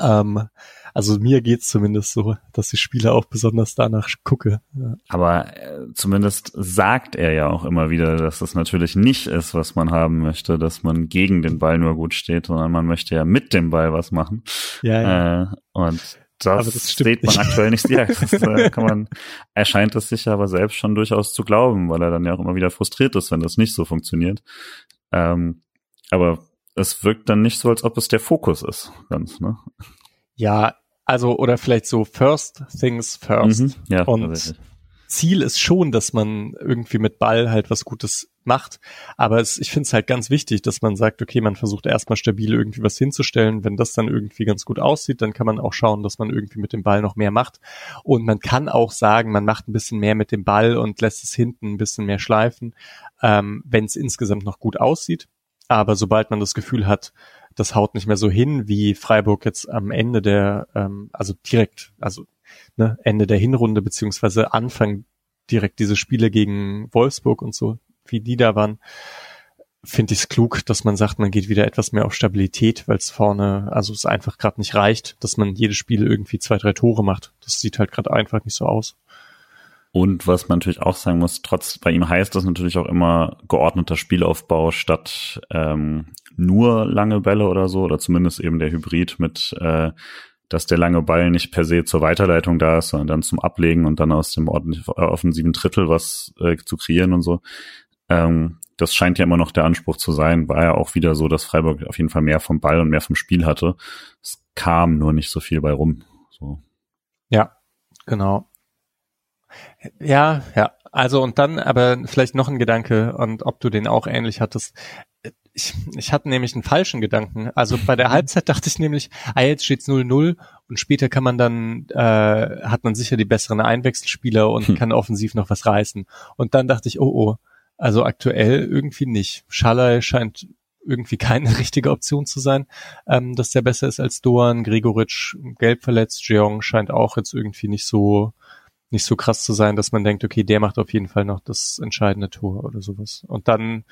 Ähm, also mir geht's zumindest so, dass ich Spiele auch besonders danach gucke. Ja. Aber äh, zumindest sagt er ja auch immer wieder, dass das natürlich nicht ist, was man haben möchte, dass man gegen den Ball nur gut steht, sondern man möchte ja mit dem Ball was machen. Ja, ja. Äh, und das, das steht man aktuell nicht. Ja, das äh, kann man, erscheint es sich aber selbst schon durchaus zu glauben, weil er dann ja auch immer wieder frustriert ist, wenn das nicht so funktioniert. Ähm, aber es wirkt dann nicht so, als ob es der Fokus ist, ganz, ne? Ja, also, oder vielleicht so First Things First. Mhm, ja, und Ziel ist schon, dass man irgendwie mit Ball halt was Gutes macht. Aber es, ich finde es halt ganz wichtig, dass man sagt, okay, man versucht erstmal stabil irgendwie was hinzustellen. Wenn das dann irgendwie ganz gut aussieht, dann kann man auch schauen, dass man irgendwie mit dem Ball noch mehr macht. Und man kann auch sagen, man macht ein bisschen mehr mit dem Ball und lässt es hinten ein bisschen mehr schleifen, ähm, wenn es insgesamt noch gut aussieht. Aber sobald man das Gefühl hat, das haut nicht mehr so hin, wie Freiburg jetzt am Ende der, ähm, also direkt, also ne, Ende der Hinrunde beziehungsweise Anfang direkt diese Spiele gegen Wolfsburg und so, wie die da waren, finde ich es klug, dass man sagt, man geht wieder etwas mehr auf Stabilität, weil es vorne, also es einfach gerade nicht reicht, dass man jedes Spiel irgendwie zwei, drei Tore macht. Das sieht halt gerade einfach nicht so aus. Und was man natürlich auch sagen muss, trotz bei ihm heißt das natürlich auch immer geordneter Spielaufbau statt ähm, nur lange Bälle oder so, oder zumindest eben der Hybrid mit, äh, dass der lange Ball nicht per se zur Weiterleitung da ist, sondern dann zum Ablegen und dann aus dem äh, offensiven Drittel was äh, zu kreieren und so. Ähm, das scheint ja immer noch der Anspruch zu sein. War ja auch wieder so, dass Freiburg auf jeden Fall mehr vom Ball und mehr vom Spiel hatte. Es kam nur nicht so viel bei rum. So. Ja, genau. Ja, ja. Also und dann aber vielleicht noch ein Gedanke und ob du den auch ähnlich hattest. Ich, ich hatte nämlich einen falschen Gedanken. Also bei der mhm. Halbzeit dachte ich nämlich, ah, jetzt steht's 0-0 und später kann man dann, äh, hat man sicher die besseren Einwechselspieler und hm. kann offensiv noch was reißen. Und dann dachte ich, oh oh, also aktuell irgendwie nicht. Schalay scheint irgendwie keine richtige Option zu sein, ähm, dass der besser ist als Doan. Gregoritsch gelb verletzt, Jeong scheint auch jetzt irgendwie nicht so nicht so krass zu sein, dass man denkt, okay, der macht auf jeden Fall noch das entscheidende Tor oder sowas. Und dann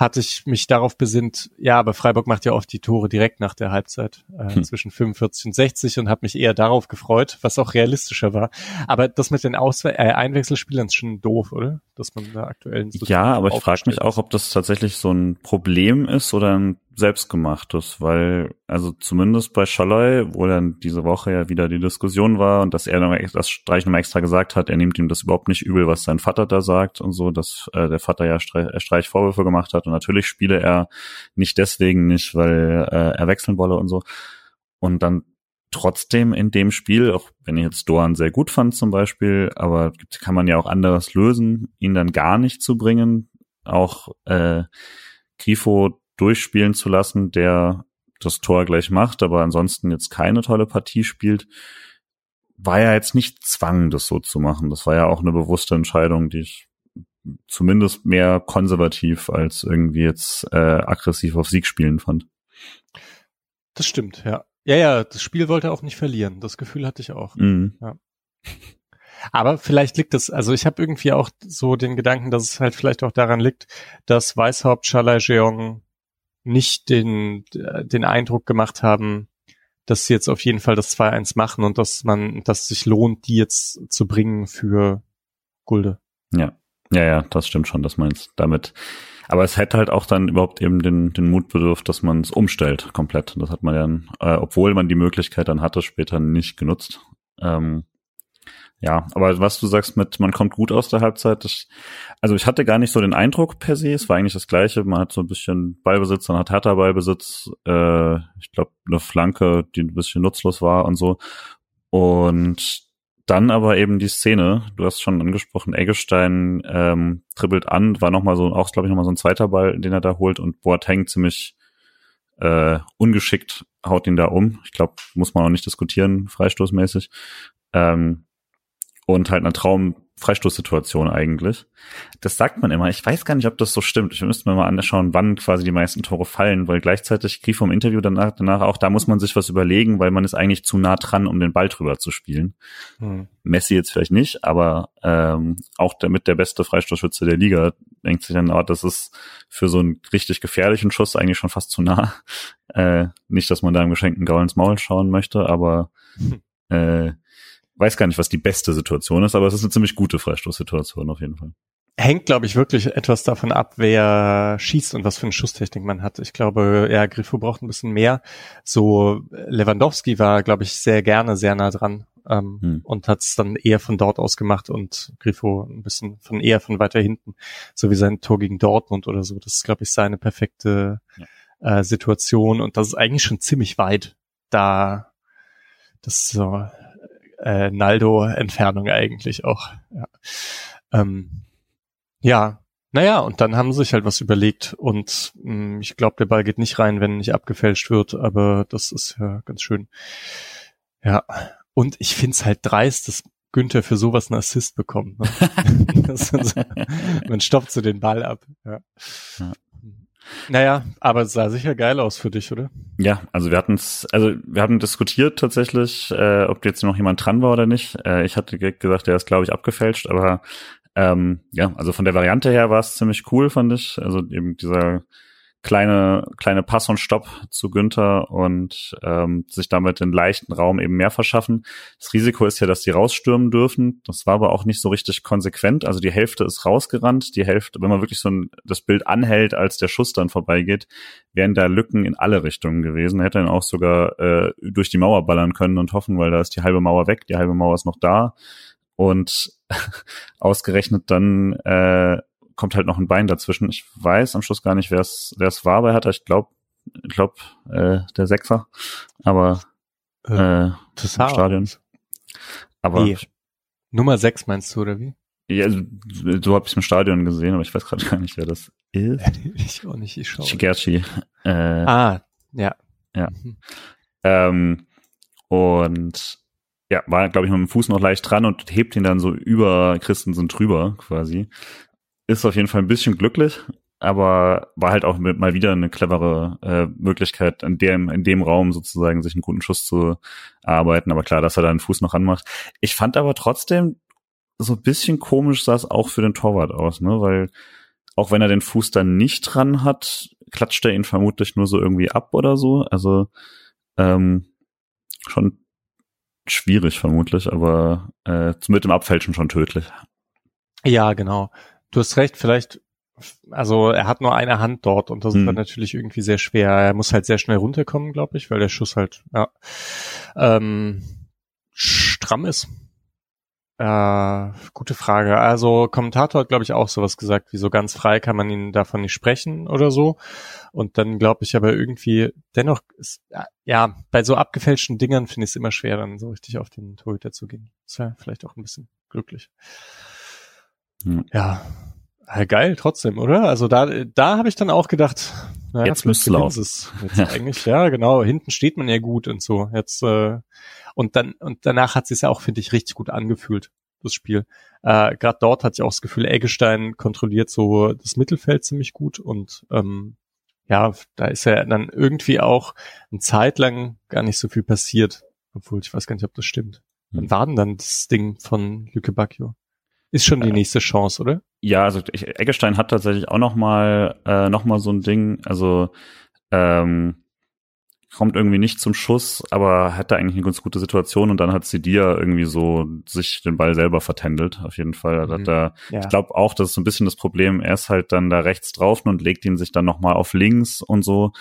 hatte ich mich darauf besinnt, ja, aber Freiburg macht ja oft die Tore direkt nach der Halbzeit äh, hm. zwischen 45 und 60 und habe mich eher darauf gefreut, was auch realistischer war. Aber das mit den Auswe äh, Einwechselspielern ist schon doof, oder? Dass man da aktuell so Ja, aber ich frage mich auch, ob das tatsächlich so ein Problem ist oder ein selbstgemachtes, weil also zumindest bei Schalloy, wo dann diese Woche ja wieder die Diskussion war und dass er noch, das Streich nochmal extra gesagt hat, er nimmt ihm das überhaupt nicht übel, was sein Vater da sagt und so, dass äh, der Vater ja Streich, äh, Streich Vorwürfe gemacht hat und natürlich spiele er nicht deswegen nicht, weil äh, er wechseln wolle und so. Und dann trotzdem in dem Spiel, auch wenn ich jetzt Doan sehr gut fand zum Beispiel, aber kann man ja auch anderes lösen, ihn dann gar nicht zu bringen, auch äh, Grifo durchspielen zu lassen, der das Tor gleich macht, aber ansonsten jetzt keine tolle Partie spielt, war ja jetzt nicht Zwang, das so zu machen. Das war ja auch eine bewusste Entscheidung, die ich zumindest mehr konservativ als irgendwie jetzt äh, aggressiv auf Sieg spielen fand. Das stimmt, ja. Ja, ja, das Spiel wollte er auch nicht verlieren. Das Gefühl hatte ich auch. Mhm. Ja. Aber vielleicht liegt es, also ich habe irgendwie auch so den Gedanken, dass es halt vielleicht auch daran liegt, dass Weißhaupt, Chalai Jeong nicht den, den Eindruck gemacht haben, dass sie jetzt auf jeden Fall das 2-1 machen und dass man, dass sich lohnt, die jetzt zu bringen für Gulde. Ja. Ja, ja, das stimmt schon, dass man jetzt damit, aber es hätte halt auch dann überhaupt eben den, den Mut bedurft, dass man es umstellt komplett. Das hat man ja, äh, obwohl man die Möglichkeit dann hatte, später nicht genutzt. Ähm, ja, aber was du sagst mit, man kommt gut aus der Halbzeit, das, also ich hatte gar nicht so den Eindruck per se, es war eigentlich das Gleiche, man hat so ein bisschen Ballbesitz, dann hat Hertha Ballbesitz, äh, ich glaube eine Flanke, die ein bisschen nutzlos war und so. Und dann aber eben die Szene, du hast schon angesprochen, Eggestein ähm, dribbelt an, war nochmal so, auch glaube ich nochmal so ein zweiter Ball, den er da holt und Boateng ziemlich äh, ungeschickt haut ihn da um. Ich glaube, muss man auch nicht diskutieren, freistoßmäßig. Ähm, und halt eine Traum-Freistoßsituation eigentlich. Das sagt man immer. Ich weiß gar nicht, ob das so stimmt. Ich müsste mir mal anschauen, wann quasi die meisten Tore fallen, weil gleichzeitig Grief vom Interview danach, danach auch, da muss man sich was überlegen, weil man ist eigentlich zu nah dran, um den Ball drüber zu spielen. Hm. Messi jetzt vielleicht nicht, aber ähm, auch damit der beste Freistoßschütze der Liga denkt sich dann, oh, das ist für so einen richtig gefährlichen Schuss eigentlich schon fast zu nah. Äh, nicht, dass man da im geschenkten Gaul ins Maul schauen möchte, aber hm. äh, weiß gar nicht, was die beste Situation ist, aber es ist eine ziemlich gute Freistoßsituation auf jeden Fall. Hängt, glaube ich, wirklich etwas davon ab, wer schießt und was für eine Schusstechnik man hat. Ich glaube, ja, Griffo braucht ein bisschen mehr. So Lewandowski war, glaube ich, sehr gerne sehr nah dran ähm, hm. und hat es dann eher von dort aus gemacht und Griffo ein bisschen von eher von weiter hinten, so wie sein Tor gegen Dortmund oder so. Das ist, glaube ich, seine perfekte ja. äh, Situation und das ist eigentlich schon ziemlich weit da. Das ist so äh, Naldo-Entfernung eigentlich auch. Ja. Ähm, ja, naja, und dann haben sie sich halt was überlegt und mh, hm, ich glaube, der Ball geht nicht rein, wenn nicht abgefälscht wird, aber das ist ja ganz schön. Ja, und ich find's halt dreist, dass Günther für sowas einen Assist bekommt. Ne? so, man stoppt so den Ball ab. Ja. ja. Naja, aber es sah sicher geil aus für dich, oder? Ja, also wir hatten es, also wir haben diskutiert tatsächlich, äh, ob jetzt noch jemand dran war oder nicht. Äh, ich hatte gesagt, der ist, glaube ich, abgefälscht, aber ähm, ja, also von der Variante her war es ziemlich cool, fand ich. Also eben dieser kleine, kleine Pass und Stopp zu Günther und ähm, sich damit den leichten Raum eben mehr verschaffen. Das Risiko ist ja, dass die rausstürmen dürfen. Das war aber auch nicht so richtig konsequent. Also die Hälfte ist rausgerannt, die Hälfte, wenn man wirklich so ein, das Bild anhält, als der Schuss dann vorbeigeht, wären da Lücken in alle Richtungen gewesen. Hätte dann auch sogar äh, durch die Mauer ballern können und hoffen, weil da ist die halbe Mauer weg, die halbe Mauer ist noch da. Und ausgerechnet dann äh, kommt halt noch ein Bein dazwischen. Ich weiß am Schluss gar nicht, wer es wer es war bei Hertha. Ich glaube, ich glaube äh, der Sechser, aber äh, äh das im Stadion. Aber wie? Nummer sechs meinst du oder wie? Ja, so, so habe ich im Stadion gesehen, aber ich weiß gerade gar nicht, wer das ist. ich auch nicht, ich schaue. Shigerchi. Äh, ah, ja. Ja. Mhm. Ähm, und ja, war, glaube ich, mit dem Fuß noch leicht dran und hebt ihn dann so über Christensen drüber quasi ist auf jeden Fall ein bisschen glücklich, aber war halt auch mit, mal wieder eine clevere äh, Möglichkeit, in dem, in dem Raum sozusagen sich einen guten Schuss zu erarbeiten. Aber klar, dass er da einen Fuß noch anmacht. Ich fand aber trotzdem, so ein bisschen komisch sah es auch für den Torwart aus, ne? Weil auch wenn er den Fuß dann nicht dran hat, klatscht er ihn vermutlich nur so irgendwie ab oder so. Also ähm, schon schwierig vermutlich, aber äh, mit dem Abfälschen schon tödlich. Ja, genau du hast recht, vielleicht, also er hat nur eine Hand dort und das hm. ist dann natürlich irgendwie sehr schwer. Er muss halt sehr schnell runterkommen, glaube ich, weil der Schuss halt ja, ähm, stramm ist. Äh, gute Frage. Also Kommentator hat, glaube ich, auch sowas gesagt, wie so ganz frei kann man ihn davon nicht sprechen oder so. Und dann glaube ich aber irgendwie, dennoch, ist, ja, bei so abgefälschten Dingern finde ich es immer schwer, dann so richtig auf den Torhüter zu gehen. Ist ja vielleicht auch ein bisschen glücklich. Ja. ja. Geil, trotzdem, oder? Also da, da habe ich dann auch gedacht, naja, jetzt müsste es. Jetzt ja. eigentlich, ja, genau. Hinten steht man ja gut und so. Jetzt äh, und dann und danach hat es ja auch, finde ich, richtig gut angefühlt das Spiel. Äh, Gerade dort hatte ich auch das Gefühl, Eggestein kontrolliert so das Mittelfeld ziemlich gut und ähm, ja, da ist ja dann irgendwie auch eine Zeit lang gar nicht so viel passiert, obwohl ich weiß gar nicht, ob das stimmt. Wann hm. war denn dann das Ding von Lücke Bacchio? Ist schon die äh, nächste Chance, oder? Ja, also ich, Eggestein hat tatsächlich auch noch mal, äh, noch mal so ein Ding, also ähm, kommt irgendwie nicht zum Schuss, aber hat da eigentlich eine ganz gute Situation und dann hat Sidia irgendwie so sich den Ball selber vertändelt, auf jeden Fall. Mhm. Hat da, ja. Ich glaube auch, das ist so ein bisschen das Problem, er ist halt dann da rechts drauf und legt ihn sich dann noch mal auf links und so,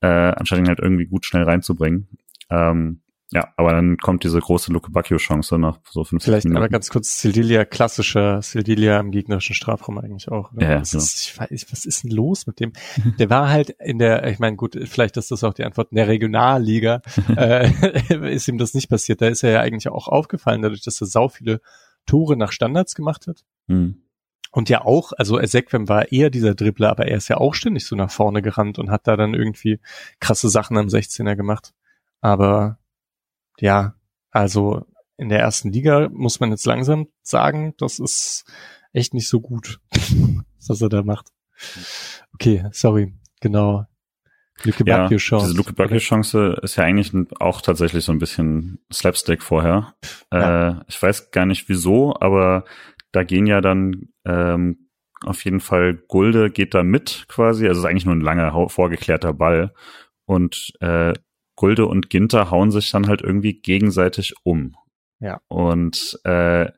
äh, anstatt ihn halt irgendwie gut schnell reinzubringen. Ähm, ja, aber dann kommt diese große Luke Bacchio-Chance nach so 50 Vielleicht Minuten. aber ganz kurz, Sildilia, klassischer Sildilia im gegnerischen Strafraum eigentlich auch. Oder? Ja, was, genau. ist, ich weiß, was ist denn los mit dem? Der war halt in der, ich meine, gut, vielleicht ist das auch die Antwort, in der Regionalliga äh, ist ihm das nicht passiert. Da ist er ja eigentlich auch aufgefallen, dadurch, dass er sau viele Tore nach Standards gemacht hat. Mhm. Und ja auch, also Ezequem war eher dieser Dribbler, aber er ist ja auch ständig so nach vorne gerannt und hat da dann irgendwie krasse Sachen am 16er gemacht. Aber ja, also in der ersten Liga muss man jetzt langsam sagen, das ist echt nicht so gut, was er da macht. Okay, sorry, genau. Luke ja, Chance. Diese Luke Bacchio Chance ist ja eigentlich auch tatsächlich so ein bisschen Slapstick vorher. Ja. Äh, ich weiß gar nicht wieso, aber da gehen ja dann ähm, auf jeden Fall Gulde geht da mit quasi. Also es ist eigentlich nur ein langer vorgeklärter Ball und äh, Gulde und Ginter hauen sich dann halt irgendwie gegenseitig um. Ja. Und äh,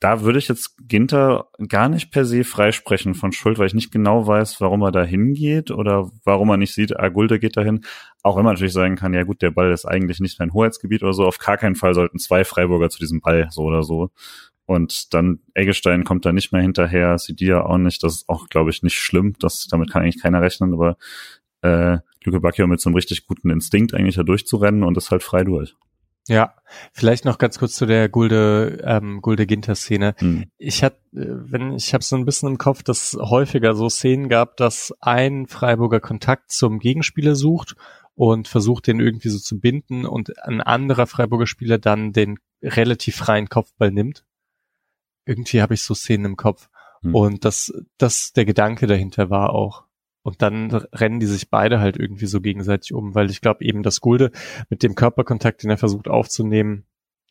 da würde ich jetzt Ginter gar nicht per se freisprechen von Schuld, weil ich nicht genau weiß, warum er da hingeht oder warum er nicht sieht, ah, Gulde geht dahin. Auch wenn man natürlich sagen kann, ja gut, der Ball ist eigentlich nicht mein Hoheitsgebiet oder so. Auf gar keinen Fall sollten zwei Freiburger zu diesem Ball, so oder so. Und dann Eggestein kommt da nicht mehr hinterher, Sidia auch nicht. Das ist auch, glaube ich, nicht schlimm. Das, damit kann eigentlich keiner rechnen, aber äh, Luke Bacchio mit so einem richtig guten Instinkt eigentlich da durchzurennen und ist halt frei durch. Ja, vielleicht noch ganz kurz zu der Gulde ähm, Gulde Ginter Szene. Hm. Ich hatte, wenn ich habe so ein bisschen im Kopf, dass häufiger so Szenen gab, dass ein Freiburger Kontakt zum Gegenspieler sucht und versucht den irgendwie so zu binden und ein anderer Freiburger Spieler dann den relativ freien Kopfball nimmt. Irgendwie habe ich so Szenen im Kopf hm. und das das der Gedanke dahinter war auch. Und dann rennen die sich beide halt irgendwie so gegenseitig um, weil ich glaube eben, dass Gulde mit dem Körperkontakt, den er versucht aufzunehmen,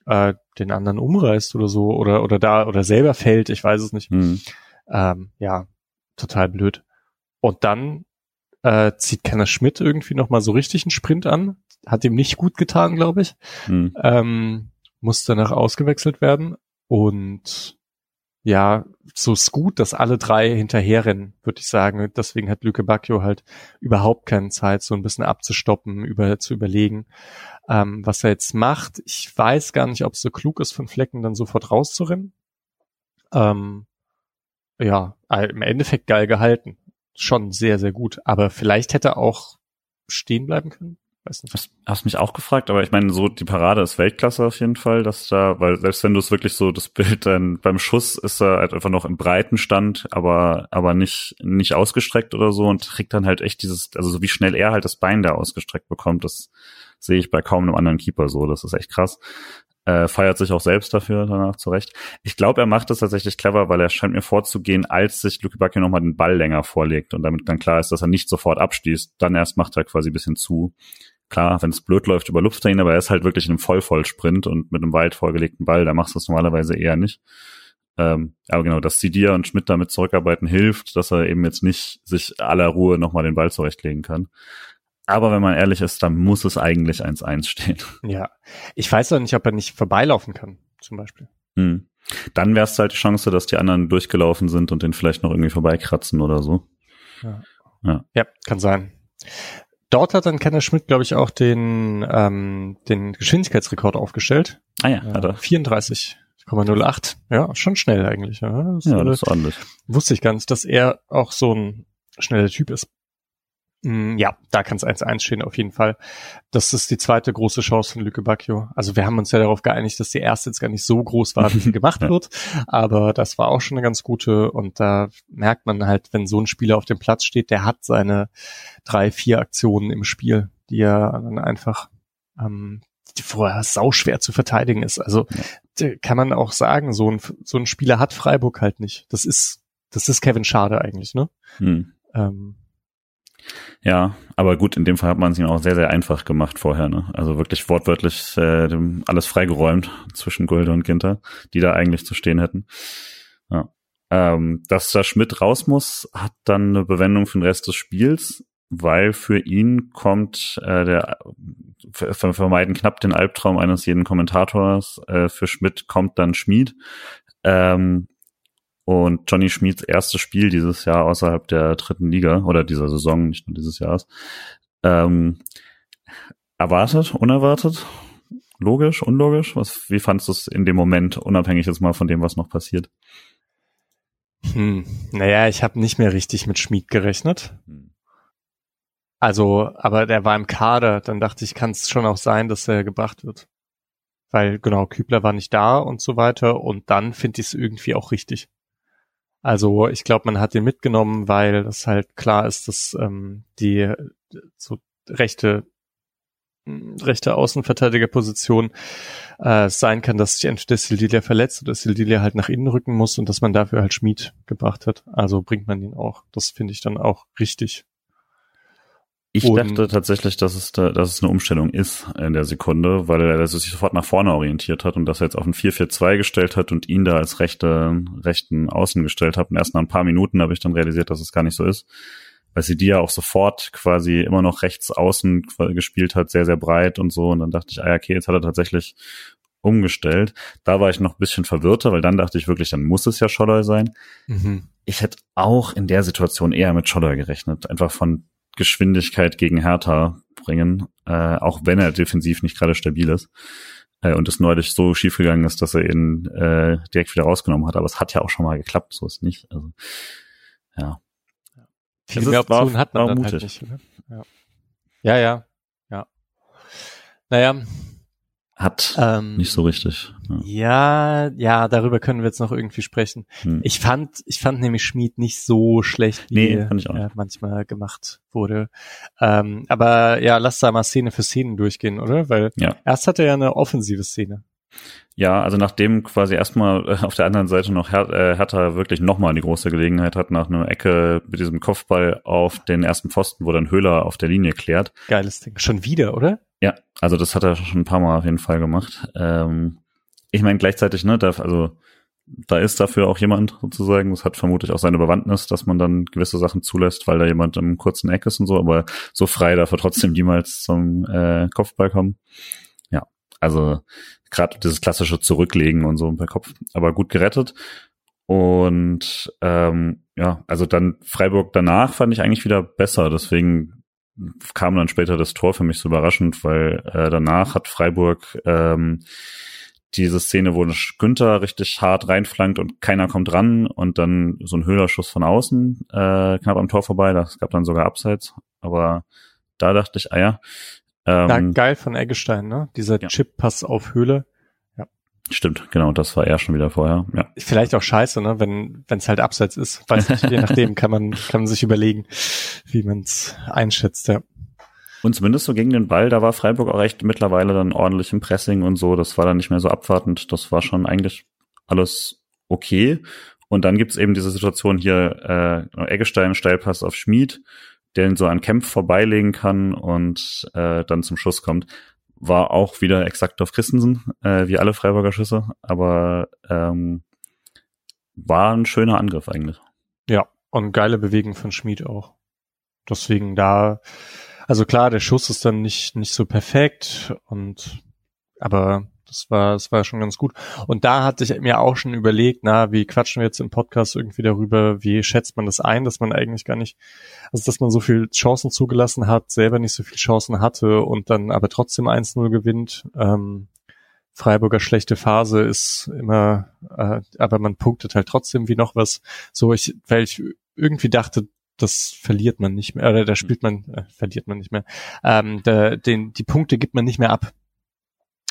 äh, den anderen umreißt oder so oder oder da oder selber fällt, ich weiß es nicht. Mhm. Ähm, ja, total blöd. Und dann äh, zieht Kenner Schmidt irgendwie noch mal so richtig einen Sprint an, hat ihm nicht gut getan, glaube ich. Mhm. Ähm, muss danach ausgewechselt werden und ja, so ist gut, dass alle drei hinterherrennen, würde ich sagen. Deswegen hat Lüke Bacchio halt überhaupt keine Zeit, so ein bisschen abzustoppen, über, zu überlegen, ähm, was er jetzt macht. Ich weiß gar nicht, ob es so klug ist, von Flecken dann sofort rauszurennen. Ähm, ja, im Endeffekt geil gehalten. Schon sehr, sehr gut. Aber vielleicht hätte er auch stehen bleiben können. Weiß nicht. Hast, hast mich auch gefragt, aber ich meine, so die Parade ist Weltklasse auf jeden Fall, dass da, weil selbst wenn du es wirklich so, das Bild dann beim Schuss ist er halt einfach noch im breiten Stand, aber, aber nicht, nicht ausgestreckt oder so und kriegt dann halt echt dieses, also so wie schnell er halt das Bein da ausgestreckt bekommt, das sehe ich bei kaum einem anderen Keeper so, das ist echt krass. Äh, feiert sich auch selbst dafür danach zurecht. Ich glaube, er macht das tatsächlich clever, weil er scheint mir vorzugehen, als sich Luke Bacchio nochmal den Ball länger vorlegt und damit dann klar ist, dass er nicht sofort abschließt. Dann erst macht er quasi ein bisschen zu. Klar, wenn es blöd läuft, überlupft er ihn, aber er ist halt wirklich in einem Vollvollsprint und mit einem weit vorgelegten Ball, da machst du es normalerweise eher nicht. Ähm, aber genau, dass Sidia und Schmidt damit zurückarbeiten hilft, dass er eben jetzt nicht sich aller Ruhe nochmal den Ball zurechtlegen kann. Aber wenn man ehrlich ist, dann muss es eigentlich 1-1 stehen. Ja. Ich weiß doch nicht, ob er nicht vorbeilaufen kann, zum Beispiel. Hm. Dann wäre es halt die Chance, dass die anderen durchgelaufen sind und den vielleicht noch irgendwie vorbeikratzen oder so. Ja, ja. ja kann sein. Dort hat dann Kenner Schmidt, glaube ich, auch den, ähm, den Geschwindigkeitsrekord aufgestellt. Ah ja, hat er. 34,08. Ja, schon schnell eigentlich. Ja, das, ja, das ist ordentlich. Wusste ich gar nicht, dass er auch so ein schneller Typ ist. Mm, ja, da kann es 1-1 stehen auf jeden Fall. Das ist die zweite große Chance von Lüke Bacchio. Also wir haben uns ja darauf geeinigt, dass die erste jetzt gar nicht so groß war, wie sie gemacht wird. Aber das war auch schon eine ganz gute. Und da merkt man halt, wenn so ein Spieler auf dem Platz steht, der hat seine drei, vier Aktionen im Spiel, die er dann einfach ähm, die vorher sauschwer zu verteidigen ist. Also kann man auch sagen, so ein, so ein Spieler hat Freiburg halt nicht. Das ist, das ist Kevin Schade eigentlich, ne? Hm. Ähm, ja, aber gut, in dem Fall hat man es ihm auch sehr, sehr einfach gemacht vorher. Ne? Also wirklich wortwörtlich äh, alles freigeräumt zwischen Gulde und Ginter, die da eigentlich zu stehen hätten. Ja. Ähm, dass da Schmidt raus muss, hat dann eine Bewendung für den Rest des Spiels, weil für ihn kommt äh, der ver vermeiden knapp den Albtraum eines jeden Kommentators. Äh, für Schmidt kommt dann Schmied. Ähm, und Johnny Schmieds erstes Spiel dieses Jahr außerhalb der dritten Liga oder dieser Saison, nicht nur dieses Jahres. Ähm, erwartet, unerwartet, logisch, unlogisch? Was, wie fandest du es in dem Moment, unabhängig jetzt mal von dem, was noch passiert? Hm, naja, ich habe nicht mehr richtig mit Schmied gerechnet. Hm. Also, aber der war im Kader, dann dachte ich, kann es schon auch sein, dass er gebracht wird. Weil genau, Kübler war nicht da und so weiter und dann finde ich es irgendwie auch richtig. Also ich glaube, man hat den mitgenommen, weil das halt klar ist, dass ähm, die so rechte rechte Außenverteidigerposition äh, sein kann, dass sich entweder Sildilia verletzt oder Sildilia halt nach innen rücken muss und dass man dafür halt Schmied gebracht hat. Also bringt man ihn auch. Das finde ich dann auch richtig. Ich und dachte tatsächlich, dass es da, dass es eine Umstellung ist in der Sekunde, weil er sich sofort nach vorne orientiert hat und dass er jetzt auf ein 4-4-2 gestellt hat und ihn da als rechte, rechten Außen gestellt hat. Und erst nach ein paar Minuten habe ich dann realisiert, dass es gar nicht so ist. Weil sie die ja auch sofort quasi immer noch rechts außen gespielt hat, sehr, sehr breit und so. Und dann dachte ich, ah ja, okay, jetzt hat er tatsächlich umgestellt. Da war ich noch ein bisschen verwirrter, weil dann dachte ich wirklich, dann muss es ja Scholler sein. Mhm. Ich hätte auch in der Situation eher mit Scholler gerechnet. Einfach von Geschwindigkeit gegen Hertha bringen, äh, auch wenn er defensiv nicht gerade stabil ist. Äh, und es neulich so schief gegangen ist, dass er ihn äh, direkt wieder rausgenommen hat. Aber es hat ja auch schon mal geklappt, so ist nicht. Also, ja. Viele mehr Optionen hat man dann halt mutig. halt nicht. Ne? Ja. ja, ja, ja. Naja. Hat ähm, nicht so richtig. Ja. ja. ja, darüber können wir jetzt noch irgendwie sprechen. Hm. Ich fand, ich fand nämlich Schmied nicht so schlecht, wie nee, er manchmal gemacht wurde. Ähm, aber ja, lass da mal Szene für Szene durchgehen, oder? Weil ja. erst hat er ja eine offensive Szene. Ja, also nachdem quasi erstmal äh, auf der anderen Seite noch Her äh, Hertha wirklich nochmal die große Gelegenheit hat, nach einer Ecke mit diesem Kopfball auf den ersten Pfosten, wo dann Höhler auf der Linie klärt. Geiles Ding. Schon wieder, oder? Ja, also das hat er schon ein paar Mal auf jeden Fall gemacht. Ähm, ich meine gleichzeitig, ne, da, also da ist dafür auch jemand sozusagen. Das hat vermutlich auch seine Bewandtnis, dass man dann gewisse Sachen zulässt, weil da jemand im kurzen Eck ist und so, aber so frei darf er trotzdem niemals zum äh, Kopfball kommen. Also gerade dieses klassische Zurücklegen und so per Kopf, aber gut gerettet. Und ähm, ja, also dann Freiburg danach fand ich eigentlich wieder besser. Deswegen kam dann später das Tor für mich so überraschend, weil äh, danach hat Freiburg ähm, diese Szene, wo Günther richtig hart reinflankt und keiner kommt ran und dann so ein Höhlerschuss von außen äh, knapp am Tor vorbei. Das gab dann sogar Abseits. Aber da dachte ich, ah ja, ähm, ja, geil von Eggestein, ne? Dieser ja. Chip-Pass auf Höhle. Ja. Stimmt, genau, das war er schon wieder vorher. Ja. Vielleicht auch scheiße, ne? Wenn es halt abseits ist. Weiß nicht, je nachdem kann man kann man sich überlegen, wie man es einschätzt, ja. Und zumindest so gegen den Ball, da war Freiburg auch echt mittlerweile dann ordentlich im Pressing und so. Das war dann nicht mehr so abwartend. Das war schon eigentlich alles okay. Und dann gibt's eben diese Situation hier, äh, Eggestein, Steilpass auf Schmied der ihn so an Kempf vorbeilegen kann und äh, dann zum Schuss kommt. War auch wieder exakt auf Christensen, äh, wie alle Freiburger Schüsse, aber ähm, war ein schöner Angriff eigentlich. Ja, und geile Bewegung von Schmid auch. Deswegen da, also klar, der Schuss ist dann nicht, nicht so perfekt und aber das war, das war schon ganz gut. Und da hatte ich mir auch schon überlegt, na, wie quatschen wir jetzt im Podcast irgendwie darüber, wie schätzt man das ein, dass man eigentlich gar nicht, also dass man so viel Chancen zugelassen hat, selber nicht so viel Chancen hatte und dann aber trotzdem 1-0 gewinnt. Ähm, Freiburger schlechte Phase ist immer, äh, aber man punktet halt trotzdem wie noch was. So, ich, weil ich irgendwie dachte, das verliert man nicht mehr, oder da spielt man, äh, verliert man nicht mehr. Ähm, da, den, die Punkte gibt man nicht mehr ab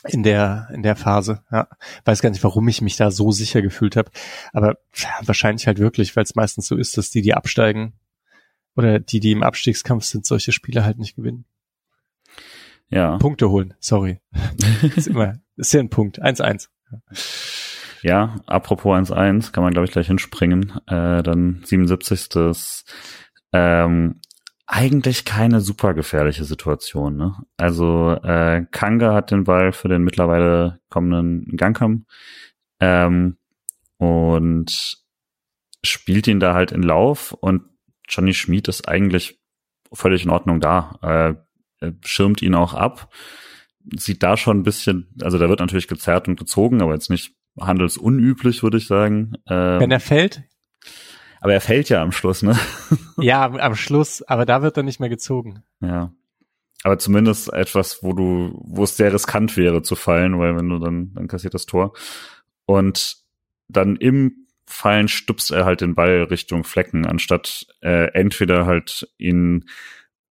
in der in der Phase. Ja, weiß gar nicht, warum ich mich da so sicher gefühlt habe, aber ja, wahrscheinlich halt wirklich, weil es meistens so ist, dass die, die absteigen oder die, die im Abstiegskampf sind, solche Spiele halt nicht gewinnen. Ja. Punkte holen, sorry. ist immer, ist ja ein Punkt. 1-1. Ja, apropos 1-1, kann man glaube ich gleich hinspringen. Äh, dann 77. Ähm, eigentlich keine super gefährliche Situation. Ne? Also äh, Kanga hat den Ball für den mittlerweile kommenden Gangkam ähm, und spielt ihn da halt in Lauf und Johnny Schmid ist eigentlich völlig in Ordnung da. Äh, schirmt ihn auch ab. Sieht da schon ein bisschen, also da wird natürlich gezerrt und gezogen, aber jetzt nicht handelsunüblich, würde ich sagen. Ähm, Wenn er fällt, aber er fällt ja am Schluss, ne? ja, am Schluss, aber da wird er nicht mehr gezogen. Ja. Aber zumindest etwas, wo du, wo es sehr riskant wäre zu fallen, weil wenn du dann, dann kassiert das Tor. Und dann im Fallen stupst er halt den Ball Richtung Flecken, anstatt äh, entweder halt ihn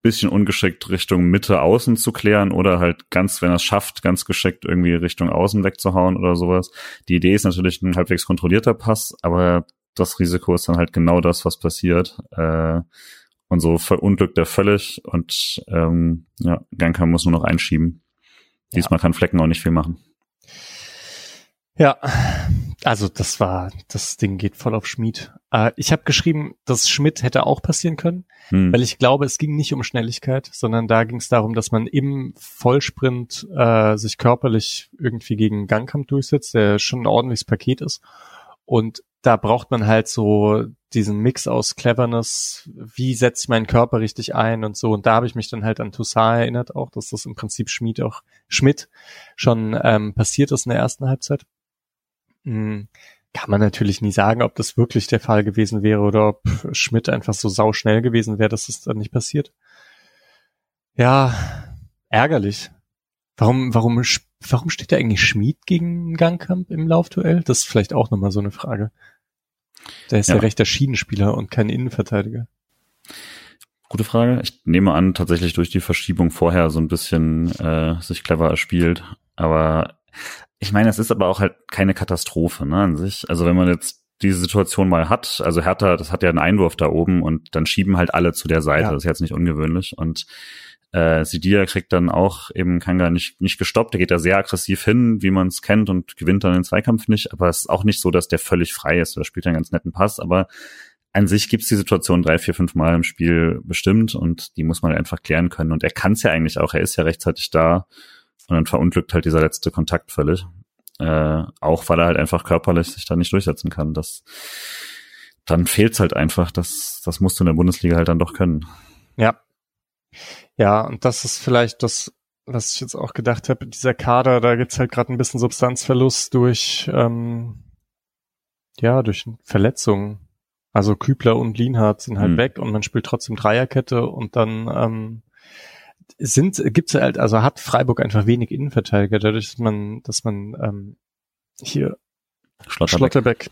bisschen ungeschickt Richtung Mitte außen zu klären oder halt ganz, wenn er es schafft, ganz geschickt irgendwie Richtung außen wegzuhauen oder sowas. Die Idee ist natürlich ein halbwegs kontrollierter Pass, aber das Risiko ist dann halt genau das, was passiert. Äh, und so verunglückt er völlig und ähm, ja, Ganka muss nur noch einschieben. Diesmal ja. kann Flecken auch nicht viel machen. Ja, also das war, das Ding geht voll auf Schmied. Äh, ich habe geschrieben, dass Schmidt hätte auch passieren können, hm. weil ich glaube, es ging nicht um Schnelligkeit, sondern da ging es darum, dass man im Vollsprint äh, sich körperlich irgendwie gegen Gangkamp durchsetzt, der schon ein ordentliches Paket ist. Und da braucht man halt so diesen Mix aus Cleverness, wie setze ich meinen Körper richtig ein und so. Und da habe ich mich dann halt an Toussaint erinnert auch, dass das im Prinzip Schmied auch Schmidt schon ähm, passiert ist in der ersten Halbzeit. Hm, kann man natürlich nie sagen, ob das wirklich der Fall gewesen wäre oder ob Schmidt einfach so sau schnell gewesen wäre, dass es dann nicht passiert. Ja, ärgerlich. Warum, warum, warum steht da eigentlich Schmied gegen Gangkamp im Laufduell? Das ist vielleicht auch nochmal so eine Frage. Der ist ja, ja rechter Schienenspieler und kein Innenverteidiger. Gute Frage. Ich nehme an, tatsächlich durch die Verschiebung vorher so ein bisschen äh, sich clever erspielt. Aber ich meine, es ist aber auch halt keine Katastrophe ne, an sich. Also wenn man jetzt diese Situation mal hat, also Hertha, das hat ja einen Einwurf da oben und dann schieben halt alle zu der Seite. Ja. Das ist jetzt nicht ungewöhnlich. Und äh, Sidia kriegt dann auch eben Kanga nicht, nicht gestoppt. Der geht da sehr aggressiv hin, wie man es kennt und gewinnt dann den Zweikampf nicht. Aber es ist auch nicht so, dass der völlig frei ist. Der spielt einen ganz netten Pass. Aber an sich gibt's die Situation drei, vier, fünf Mal im Spiel bestimmt und die muss man einfach klären können. Und er kann es ja eigentlich auch. Er ist ja rechtzeitig da und dann verunglückt halt dieser letzte Kontakt völlig. Äh, auch weil er halt einfach körperlich sich da nicht durchsetzen kann. Das, dann fehlt's halt einfach. Das, das musst du in der Bundesliga halt dann doch können. Ja. Ja, und das ist vielleicht das, was ich jetzt auch gedacht habe, dieser Kader, da gibt's halt gerade ein bisschen Substanzverlust durch, ähm, ja, durch Verletzungen. Also Kübler und Lienhardt sind halt hm. weg und man spielt trotzdem Dreierkette und dann ähm, sind, gibt's halt, also hat Freiburg einfach wenig Innenverteidiger, dadurch, dass man, dass man ähm, hier Schlotterbeck. Schlotterbeck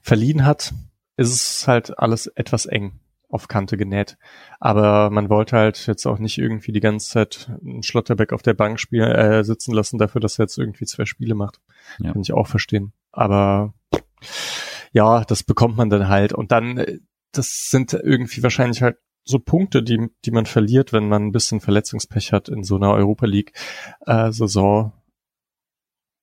verliehen hat, ist es halt alles etwas eng auf Kante genäht. Aber man wollte halt jetzt auch nicht irgendwie die ganze Zeit einen Schlotterbeck auf der Bank spielen, äh, sitzen lassen dafür, dass er jetzt irgendwie zwei Spiele macht. Ja. Kann ich auch verstehen. Aber ja, das bekommt man dann halt. Und dann, äh, das sind irgendwie wahrscheinlich halt so Punkte, die, die man verliert, wenn man ein bisschen Verletzungspech hat in so einer Europa League äh, Saison.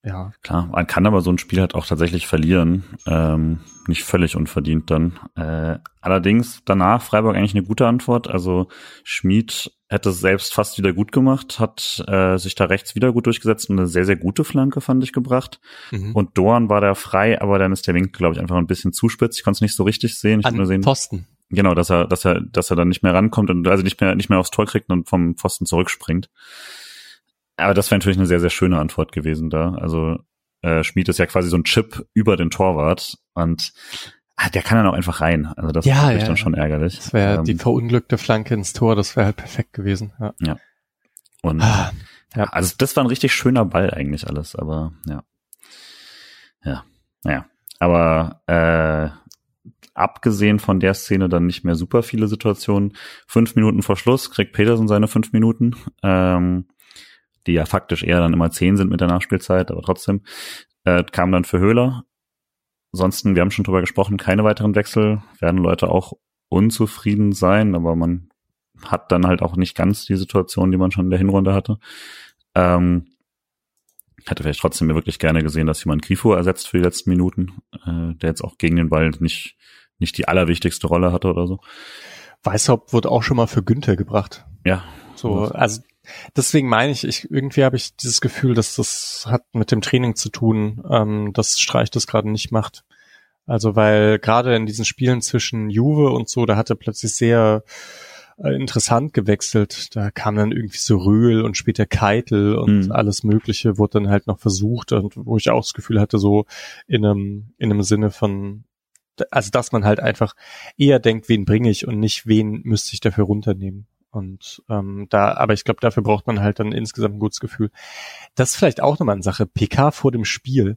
Ja. Klar, man kann aber so ein Spiel halt auch tatsächlich verlieren. Ähm, nicht völlig unverdient dann. Äh, allerdings danach Freiburg eigentlich eine gute Antwort. Also Schmid hätte es selbst fast wieder gut gemacht, hat äh, sich da rechts wieder gut durchgesetzt und eine sehr, sehr gute Flanke, fand ich, gebracht. Mhm. Und Dorn war da frei, aber dann ist der Winkel, glaube ich, einfach ein bisschen zu spitz. Ich konnte es nicht so richtig sehen. Ich An nur sehen, Posten. Genau, dass er, dass er, dass er dann nicht mehr rankommt und also nicht mehr, nicht mehr aufs Tor kriegt und vom Pfosten zurückspringt. Aber das wäre natürlich eine sehr, sehr schöne Antwort gewesen da. Also äh, Schmied ist ja quasi so ein Chip über den Torwart und ah, der kann dann auch einfach rein. Also das ja, ist ja, dann schon ärgerlich. Das wäre ähm, die verunglückte Flanke ins Tor, das wäre halt perfekt gewesen. Ja. ja. Und ah, ja. also das war ein richtig schöner Ball eigentlich alles, aber ja. Ja, naja. Aber äh, abgesehen von der Szene dann nicht mehr super viele Situationen. Fünf Minuten vor Schluss kriegt Petersen seine fünf Minuten, ähm, die ja faktisch eher dann immer zehn sind mit der Nachspielzeit, aber trotzdem äh, kam dann für Höhler. Ansonsten, wir haben schon drüber gesprochen, keine weiteren Wechsel, werden Leute auch unzufrieden sein, aber man hat dann halt auch nicht ganz die Situation, die man schon in der Hinrunde hatte. Ähm, hätte vielleicht trotzdem mir wirklich gerne gesehen, dass jemand Grifo ersetzt für die letzten Minuten, äh, der jetzt auch gegen den Ball nicht nicht die allerwichtigste Rolle hatte oder so. Weißhaupt wurde auch schon mal für Günther gebracht. Ja. So, also deswegen meine ich, ich irgendwie habe ich dieses Gefühl, dass das hat mit dem Training zu tun, ähm, dass Streich das gerade nicht macht. Also weil gerade in diesen Spielen zwischen Juve und so, da hat er plötzlich sehr äh, interessant gewechselt. Da kam dann irgendwie so Röhl und später Keitel und mhm. alles Mögliche wurde dann halt noch versucht und wo ich auch das Gefühl hatte, so in einem, in einem Sinne von also dass man halt einfach eher denkt, wen bringe ich und nicht wen müsste ich dafür runternehmen. Und ähm, da, aber ich glaube, dafür braucht man halt dann insgesamt ein gutes Gefühl. Das ist vielleicht auch nochmal eine Sache. PK vor dem Spiel.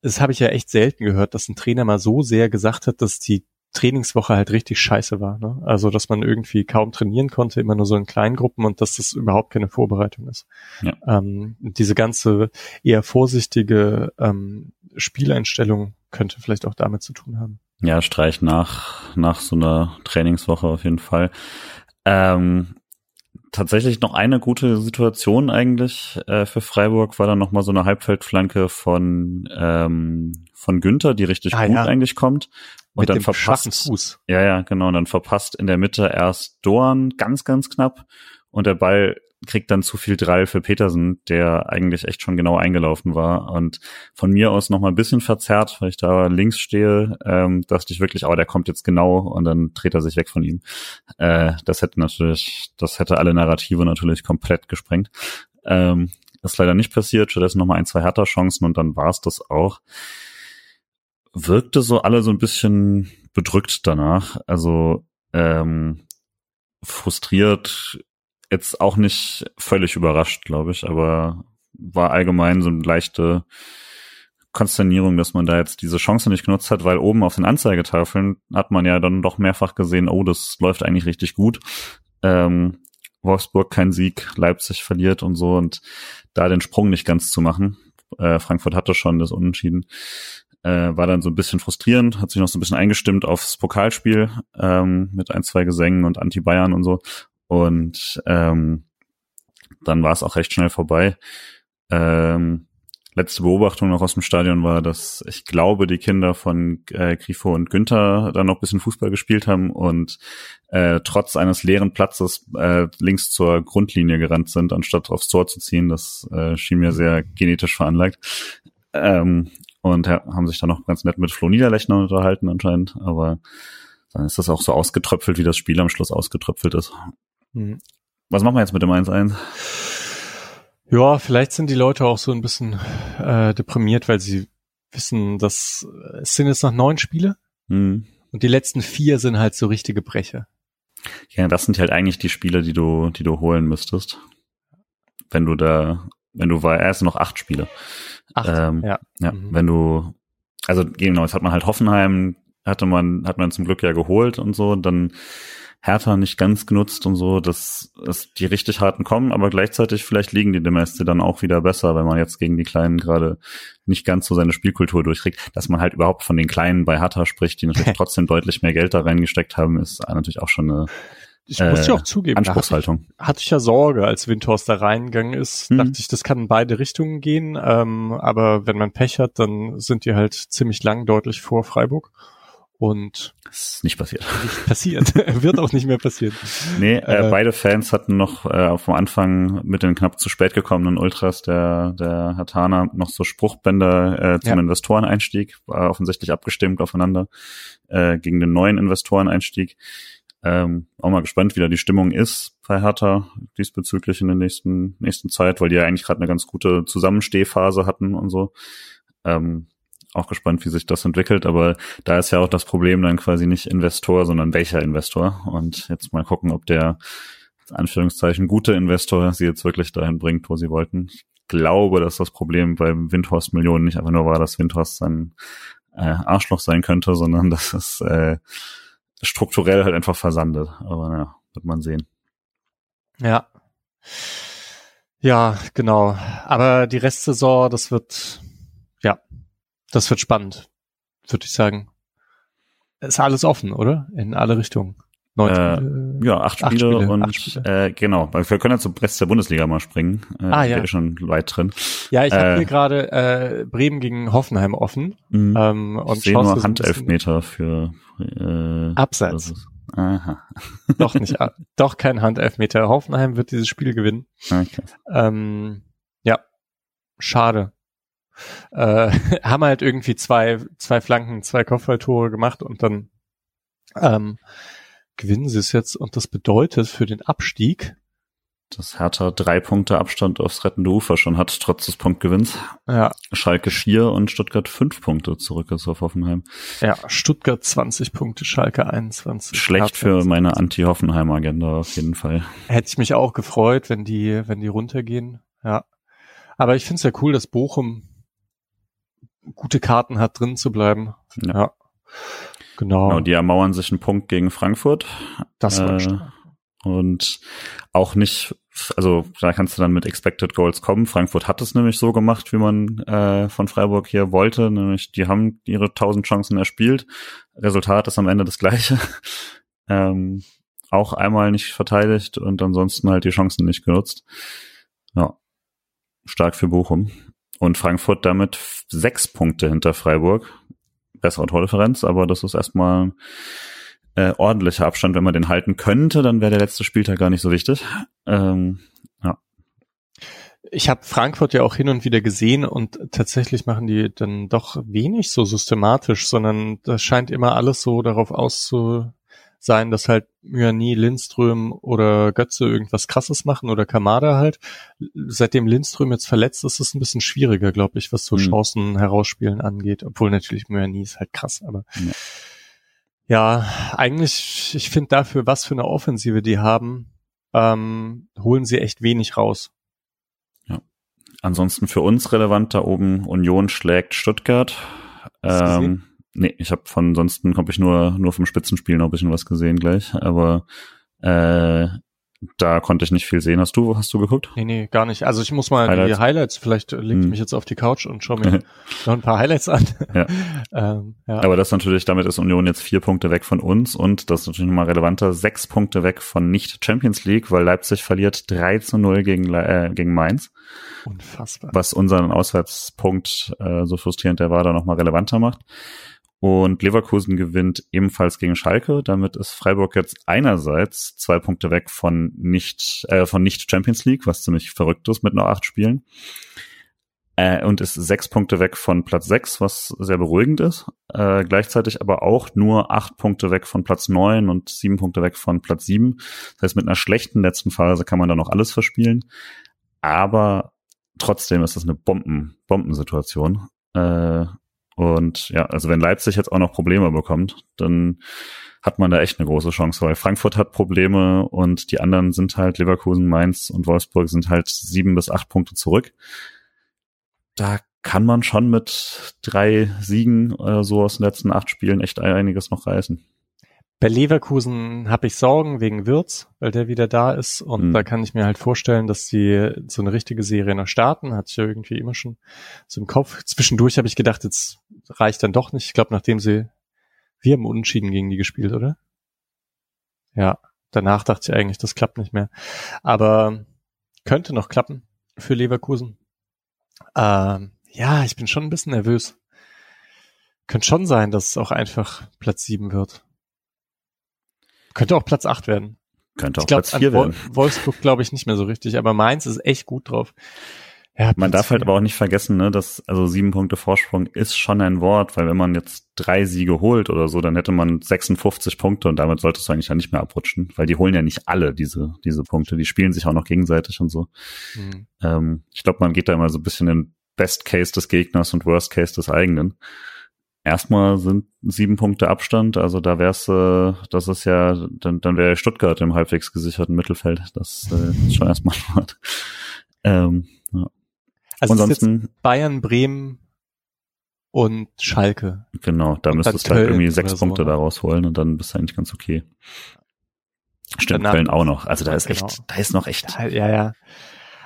Das habe ich ja echt selten gehört, dass ein Trainer mal so sehr gesagt hat, dass die Trainingswoche halt richtig scheiße war. Ne? Also, dass man irgendwie kaum trainieren konnte, immer nur so in kleinen Gruppen und dass das überhaupt keine Vorbereitung ist. Ja. Ähm, diese ganze eher vorsichtige ähm, Spieleinstellung könnte vielleicht auch damit zu tun haben. Ja, Streich nach, nach so einer Trainingswoche auf jeden Fall. Ähm, tatsächlich noch eine gute Situation eigentlich äh, für Freiburg war dann noch mal so eine Halbfeldflanke von ähm, von Günther, die richtig ah, gut ja. eigentlich kommt und Mit dann verpasst Fuß. Ja, ja, genau, und dann verpasst in der Mitte erst Dorn ganz ganz knapp und der Ball kriegt dann zu viel Drall für Petersen, der eigentlich echt schon genau eingelaufen war. Und von mir aus noch mal ein bisschen verzerrt, weil ich da links stehe, ähm, dachte ich wirklich, oh, der kommt jetzt genau und dann dreht er sich weg von ihm. Äh, das hätte natürlich, das hätte alle Narrative natürlich komplett gesprengt. Ähm, ist leider nicht passiert, stattdessen noch mal ein, zwei härter Chancen und dann war es das auch. Wirkte so alle so ein bisschen bedrückt danach. Also ähm, frustriert jetzt auch nicht völlig überrascht, glaube ich, aber war allgemein so eine leichte Konsternierung, dass man da jetzt diese Chance nicht genutzt hat, weil oben auf den Anzeigetafeln hat man ja dann doch mehrfach gesehen, oh, das läuft eigentlich richtig gut. Ähm, Wolfsburg kein Sieg, Leipzig verliert und so und da den Sprung nicht ganz zu machen. Äh, Frankfurt hatte schon das Unentschieden. Äh, war dann so ein bisschen frustrierend, hat sich noch so ein bisschen eingestimmt aufs Pokalspiel ähm, mit ein, zwei Gesängen und Anti-Bayern und so. Und ähm, dann war es auch recht schnell vorbei. Ähm, letzte Beobachtung noch aus dem Stadion war, dass ich glaube, die Kinder von äh, Grifo und Günther dann noch ein bisschen Fußball gespielt haben und äh, trotz eines leeren Platzes äh, links zur Grundlinie gerannt sind, anstatt aufs Tor zu ziehen. Das äh, schien mir sehr genetisch veranlagt. Ähm, und ja, haben sich dann noch ganz nett mit Flo Niederlechner unterhalten anscheinend, aber dann ist das auch so ausgetröpfelt, wie das Spiel am Schluss ausgetröpfelt ist. Mhm. Was machen wir jetzt mit dem 1-1? Ja, vielleicht sind die Leute auch so ein bisschen äh, deprimiert, weil sie wissen, dass es sind jetzt noch neun Spiele mhm. und die letzten vier sind halt so richtige Breche. Ja, das sind halt eigentlich die Spiele, die du, die du holen müsstest. Wenn du da, wenn du war erst noch acht Spiele. Acht, ähm, ja. Ja, mhm. wenn du, also genau, jetzt hat man halt Hoffenheim, hatte man, hat man zum Glück ja geholt und so, und dann Hertha nicht ganz genutzt und so, dass, dass die richtig harten kommen, aber gleichzeitig vielleicht liegen die dem SC dann auch wieder besser, wenn man jetzt gegen die Kleinen gerade nicht ganz so seine Spielkultur durchkriegt. Dass man halt überhaupt von den Kleinen bei Hertha spricht, die natürlich trotzdem deutlich mehr Geld da reingesteckt haben, ist natürlich auch schon eine ich muss ja auch zugeben, Anspruchshaltung. Hatte ich, hatte ich ja Sorge, als Windhorst da reingegangen ist, hm. dachte ich, das kann in beide Richtungen gehen, ähm, aber wenn man Pech hat, dann sind die halt ziemlich lang deutlich vor Freiburg. Und ist nicht passiert. Nicht passiert. Wird auch nicht mehr passieren. Nee, äh, äh, beide Fans hatten noch äh, vom Anfang mit den knapp zu spät gekommenen Ultras der, der Hatana noch so Spruchbänder äh, zum ja. Investoreneinstieg, war offensichtlich abgestimmt aufeinander äh, gegen den neuen Investoreneinstieg. Ähm, auch mal gespannt, wie da die Stimmung ist bei Hertha diesbezüglich in der nächsten, nächsten Zeit, weil die ja eigentlich gerade eine ganz gute Zusammenstehphase hatten und so. Ähm, auch gespannt, wie sich das entwickelt, aber da ist ja auch das Problem dann quasi nicht Investor, sondern welcher Investor. Und jetzt mal gucken, ob der Anführungszeichen gute Investor sie jetzt wirklich dahin bringt, wo sie wollten. Ich glaube, dass das Problem beim Windhorst Millionen nicht einfach nur war, dass Windhorst ein äh, Arschloch sein könnte, sondern dass es äh, strukturell halt einfach versandet. Aber naja, wird man sehen. Ja. Ja, genau. Aber die Restsaison, das wird, das wird spannend, würde ich sagen. Ist alles offen, oder? In alle Richtungen. Neun äh, ja, acht, acht Spiele, Spiele, und acht Spiele. Äh, genau. Wir können ja zum Rest der Bundesliga mal springen. Äh, ah ja. ist schon weit drin. Ja, ich äh, habe hier gerade äh, Bremen gegen Hoffenheim offen. Mh, ähm, und ich sehe nur Handelfmeter für äh, Abseits. Aha. Doch nicht, doch kein Handelfmeter. Hoffenheim wird dieses Spiel gewinnen. Okay. Ähm, ja, schade äh, haben halt irgendwie zwei, zwei Flanken, zwei Kopfballtore gemacht und dann ähm, gewinnen sie es jetzt und das bedeutet für den Abstieg, dass Hertha drei Punkte Abstand aufs rettende Ufer schon hat, trotz des Punktgewinns. Ja. Schalke vier und Stuttgart fünf Punkte zurück ist auf Hoffenheim. Ja, Stuttgart 20 Punkte, Schalke 21. Schlecht für meine Anti-Hoffenheim-Agenda auf jeden Fall. Hätte ich mich auch gefreut, wenn die, wenn die runtergehen. Ja. Aber ich finde es ja cool, dass Bochum gute Karten hat, drin zu bleiben. Ja. ja. Genau. genau. Die ermauern sich einen Punkt gegen Frankfurt. Das war äh, Und auch nicht, also da kannst du dann mit Expected Goals kommen. Frankfurt hat es nämlich so gemacht, wie man äh, von Freiburg hier wollte. Nämlich, die haben ihre 1000 Chancen erspielt. Resultat ist am Ende das gleiche. ähm, auch einmal nicht verteidigt und ansonsten halt die Chancen nicht genutzt. Ja. Stark für Bochum. Und Frankfurt damit sechs Punkte hinter Freiburg. Bessere Tordifferenz, aber das ist erstmal äh, ordentlicher Abstand. Wenn man den halten könnte, dann wäre der letzte Spieltag gar nicht so wichtig. Ähm, ja. Ich habe Frankfurt ja auch hin und wieder gesehen und tatsächlich machen die dann doch wenig so systematisch, sondern das scheint immer alles so darauf auszu sein, dass halt Myani, Lindström oder Götze irgendwas krasses machen oder Kamada halt. Seitdem Lindström jetzt verletzt ist, ist es ein bisschen schwieriger, glaube ich, was so mhm. Chancen herausspielen angeht. Obwohl natürlich Myani ist halt krass, aber ja, ja eigentlich, ich finde dafür, was für eine Offensive die haben, ähm, holen sie echt wenig raus. Ja. Ansonsten für uns relevant da oben Union schlägt Stuttgart. Ähm, Nee, ich habe von ansonsten habe ich nur nur vom Spitzenspiel noch ein bisschen was gesehen gleich, aber äh, da konnte ich nicht viel sehen. Hast du, hast du geguckt? Nee, nee, gar nicht. Also ich muss mal Highlights. die Highlights, vielleicht lege ich hm. mich jetzt auf die Couch und schaue mir noch ein paar Highlights an. Ja. ähm, ja. Aber das natürlich, damit ist Union jetzt vier Punkte weg von uns und das ist natürlich nochmal relevanter, sechs Punkte weg von nicht Champions League, weil Leipzig verliert 3 zu 0 gegen, äh, gegen Mainz. Unfassbar. Was unseren Auswärtspunkt, äh, so frustrierend der war, da nochmal relevanter macht. Und Leverkusen gewinnt ebenfalls gegen Schalke. Damit ist Freiburg jetzt einerseits zwei Punkte weg von nicht, äh, von nicht Champions League, was ziemlich verrückt ist mit nur acht Spielen. Äh, und ist sechs Punkte weg von Platz sechs, was sehr beruhigend ist. Äh, gleichzeitig aber auch nur acht Punkte weg von Platz neun und sieben Punkte weg von Platz sieben. Das heißt, mit einer schlechten letzten Phase kann man da noch alles verspielen. Aber trotzdem ist das eine Bomben, Bombensituation. Äh, und ja, also wenn Leipzig jetzt auch noch Probleme bekommt, dann hat man da echt eine große Chance, weil Frankfurt hat Probleme und die anderen sind halt Leverkusen, Mainz und Wolfsburg sind halt sieben bis acht Punkte zurück. Da kann man schon mit drei Siegen oder so aus den letzten acht Spielen echt einiges noch reißen. Bei Leverkusen habe ich Sorgen wegen Wirtz, weil der wieder da ist. Und mhm. da kann ich mir halt vorstellen, dass sie so eine richtige Serie noch starten. Hatte ich ja irgendwie immer schon so im Kopf. Zwischendurch habe ich gedacht, jetzt reicht dann doch nicht. Ich glaube, nachdem sie, wir haben Unentschieden gegen die gespielt, oder? Ja, danach dachte ich eigentlich, das klappt nicht mehr. Aber könnte noch klappen für Leverkusen. Ähm, ja, ich bin schon ein bisschen nervös. Könnte schon sein, dass es auch einfach Platz sieben wird. Könnte auch Platz 8 werden. Könnte auch glaub, Platz 4 werden. Wolfsburg glaube ich nicht mehr so richtig, aber Mainz ist echt gut drauf. Ja, man darf halt aber auch nicht vergessen, ne, dass also sieben Punkte Vorsprung ist schon ein Wort, weil wenn man jetzt drei Siege holt oder so, dann hätte man 56 Punkte und damit solltest du eigentlich ja nicht mehr abrutschen, weil die holen ja nicht alle diese diese Punkte, die spielen sich auch noch gegenseitig und so. Mhm. Ähm, ich glaube, man geht da immer so ein bisschen in Best Case des Gegners und Worst Case des eigenen erstmal sind sieben Punkte Abstand, also da wär's, äh, das ist ja, dann, dann wäre Stuttgart im halbwegs gesicherten Mittelfeld. Das äh, ist schon erstmal hart. Ähm, ja. Also Ansonsten Bayern, Bremen und Schalke. Genau, da müsstest du halt irgendwie sechs so, Punkte ne? daraus holen und dann bist du eigentlich ganz okay. Stimmt, Danach, Köln auch noch. Also da ist genau. echt, da ist noch echt. Ja, ja.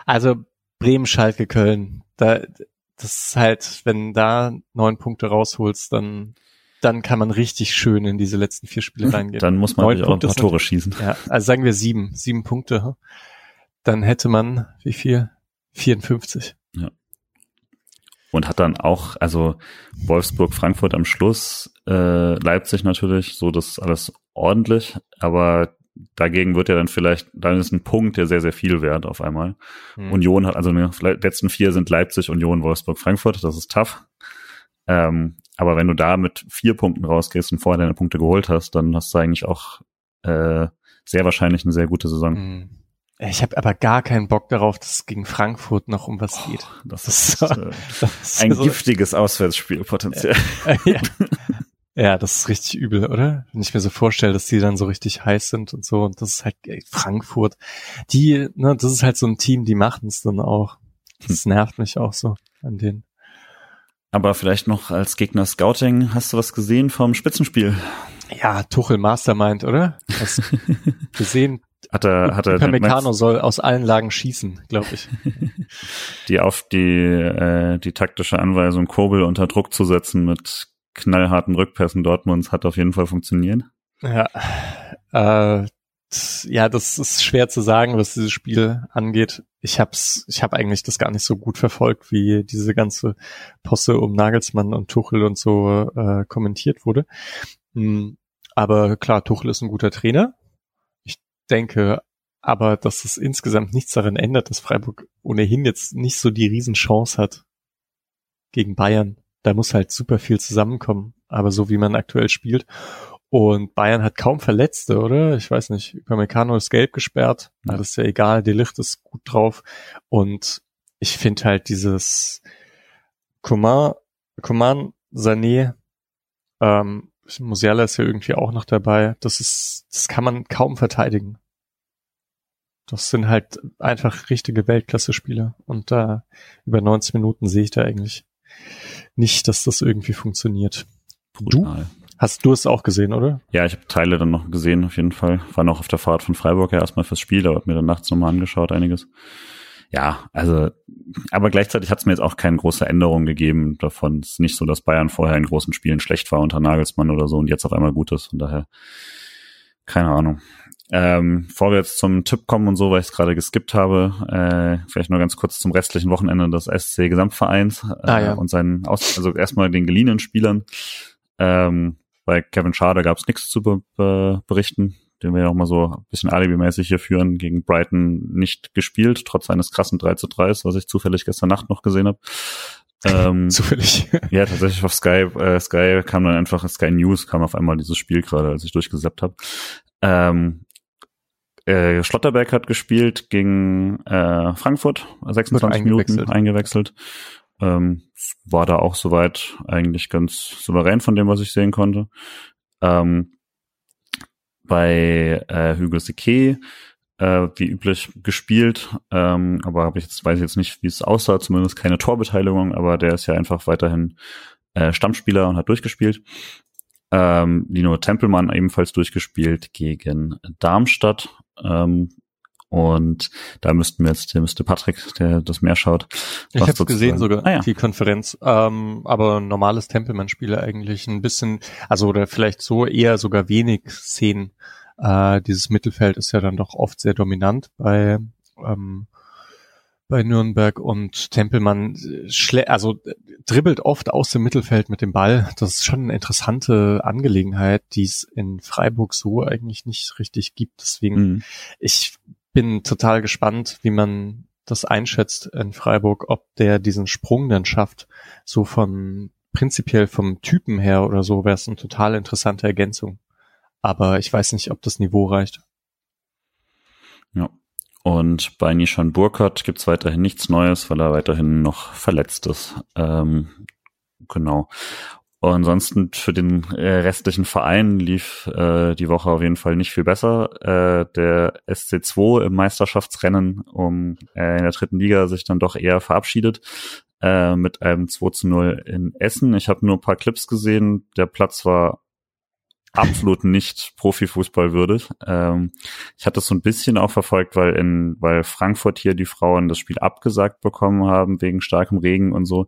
Also Bremen, Schalke, Köln. Da, das ist halt, wenn da neun Punkte rausholst, dann dann kann man richtig schön in diese letzten vier Spiele reingehen. Dann muss man auch ein paar Tore schießen. Ja, also sagen wir sieben, sieben Punkte. Dann hätte man wie viel? 54. Ja. Und hat dann auch, also Wolfsburg, Frankfurt am Schluss, äh, Leipzig natürlich, so das alles ordentlich, aber dagegen wird ja dann vielleicht, dann ist ein Punkt ja sehr, sehr viel wert auf einmal. Mhm. Union hat, also die letzten vier sind Leipzig, Union, Wolfsburg, Frankfurt, das ist tough. Ähm, aber wenn du da mit vier Punkten rausgehst und vorher deine Punkte geholt hast, dann hast du eigentlich auch äh, sehr wahrscheinlich eine sehr gute Saison. Mhm. Ich habe aber gar keinen Bock darauf, dass es gegen Frankfurt noch um was geht. das, ist, so, äh, das ist ein so, giftiges Auswärtsspiel potenziell. Äh, ja. Ja, das ist richtig übel, oder? Wenn ich mir so vorstelle, dass die dann so richtig heiß sind und so, und das ist halt ey, Frankfurt. Die, ne, das ist halt so ein Team, die machen es dann auch. Das hm. nervt mich auch so an denen. Aber vielleicht noch als Gegner Scouting, hast du was gesehen vom Spitzenspiel? Ja, Tuchel Mastermind, oder? Hast gesehen? Hat er, hat er, Upamecano soll aus allen Lagen schießen, glaube ich. die auf die, äh, die taktische Anweisung, Kobel unter Druck zu setzen mit knallharten Rückpässen Dortmunds hat auf jeden Fall funktioniert. Ja, äh, ja, das ist schwer zu sagen, was dieses Spiel angeht. Ich hab's, ich habe eigentlich das gar nicht so gut verfolgt, wie diese ganze Posse um Nagelsmann und Tuchel und so äh, kommentiert wurde. Mhm. Aber klar, Tuchel ist ein guter Trainer. Ich denke aber, dass es insgesamt nichts daran ändert, dass Freiburg ohnehin jetzt nicht so die Riesenchance hat gegen Bayern da muss halt super viel zusammenkommen. Aber so wie man aktuell spielt. Und Bayern hat kaum Verletzte, oder? Ich weiß nicht. Upamecano ist gelb gesperrt. Ja. Das ist ja egal. Die Licht ist gut drauf. Und ich finde halt dieses Coman, Coman, Sané, ähm, Musiala ist ja irgendwie auch noch dabei. Das ist, das kann man kaum verteidigen. Das sind halt einfach richtige Weltklasse-Spieler. Und da über 90 Minuten sehe ich da eigentlich nicht, dass das irgendwie funktioniert. Brutal. Du? Hast du es auch gesehen, oder? Ja, ich habe Teile dann noch gesehen, auf jeden Fall. War noch auf der Fahrt von Freiburg ja erstmal fürs Spiel, aber hab mir dann nachts nochmal angeschaut, einiges. Ja, also, aber gleichzeitig hat es mir jetzt auch keine große Änderung gegeben davon. Es ist nicht so, dass Bayern vorher in großen Spielen schlecht war unter Nagelsmann oder so und jetzt auf einmal gut ist. Von daher, keine Ahnung. Ähm, bevor wir jetzt zum Tipp kommen und so, weil ich es gerade geskippt habe, äh, vielleicht nur ganz kurz zum restlichen Wochenende des SC Gesamtvereins äh, ah, ja. und seinen Aus also erstmal den geliehenen Spielern. Ähm, bei Kevin Schade gab es nichts zu be be berichten, den wir ja auch mal so ein bisschen alibimäßig hier führen, gegen Brighton nicht gespielt, trotz eines krassen 3 zu 3, was ich zufällig gestern Nacht noch gesehen habe. Ähm, Zufällig. ja, tatsächlich auf Sky, äh, Sky kam dann einfach, Sky News kam auf einmal dieses Spiel gerade, als ich durchgesappt habe. Ähm, äh, Schlotterberg hat gespielt gegen äh, Frankfurt, 26 eingewechselt. Minuten eingewechselt. Ähm, war da auch soweit eigentlich ganz souverän von dem, was ich sehen konnte. Ähm, bei äh, Hugo Seke äh, wie üblich gespielt, ähm, aber habe ich jetzt weiß ich jetzt nicht, wie es aussah, zumindest keine Torbeteiligung, aber der ist ja einfach weiterhin äh, Stammspieler und hat durchgespielt. Ähm, Lino Tempelmann ebenfalls durchgespielt gegen Darmstadt. Ähm, und da müssten wir jetzt, der müsste Patrick, der das mehr schaut. Ich habe gesehen sogar, ah, ja. die Konferenz. Ähm, aber normales Tempelmann-Spiele eigentlich ein bisschen, also oder vielleicht so eher sogar wenig Szenen. Äh, dieses Mittelfeld ist ja dann doch oft sehr dominant bei ähm, bei Nürnberg und Tempelmann schlä also dribbelt oft aus dem Mittelfeld mit dem Ball. Das ist schon eine interessante Angelegenheit, die es in Freiburg so eigentlich nicht richtig gibt. Deswegen, mhm. ich bin total gespannt, wie man das einschätzt in Freiburg, ob der diesen Sprung dann schafft. So von prinzipiell vom Typen her oder so wäre es eine total interessante Ergänzung. Aber ich weiß nicht, ob das Niveau reicht. Ja, und bei Nishan Burkhardt gibt's weiterhin nichts Neues, weil er weiterhin noch verletzt ist. Ähm, genau. Und ansonsten für den äh, restlichen Verein lief äh, die Woche auf jeden Fall nicht viel besser. Äh, der SC2 im Meisterschaftsrennen um äh, in der dritten Liga sich dann doch eher verabschiedet äh, mit einem 2 zu 0 in Essen. Ich habe nur ein paar Clips gesehen. Der Platz war absolut nicht Profifußball würdig. Ähm, ich hatte es so ein bisschen auch verfolgt, weil in, weil Frankfurt hier die Frauen das Spiel abgesagt bekommen haben wegen starkem Regen und so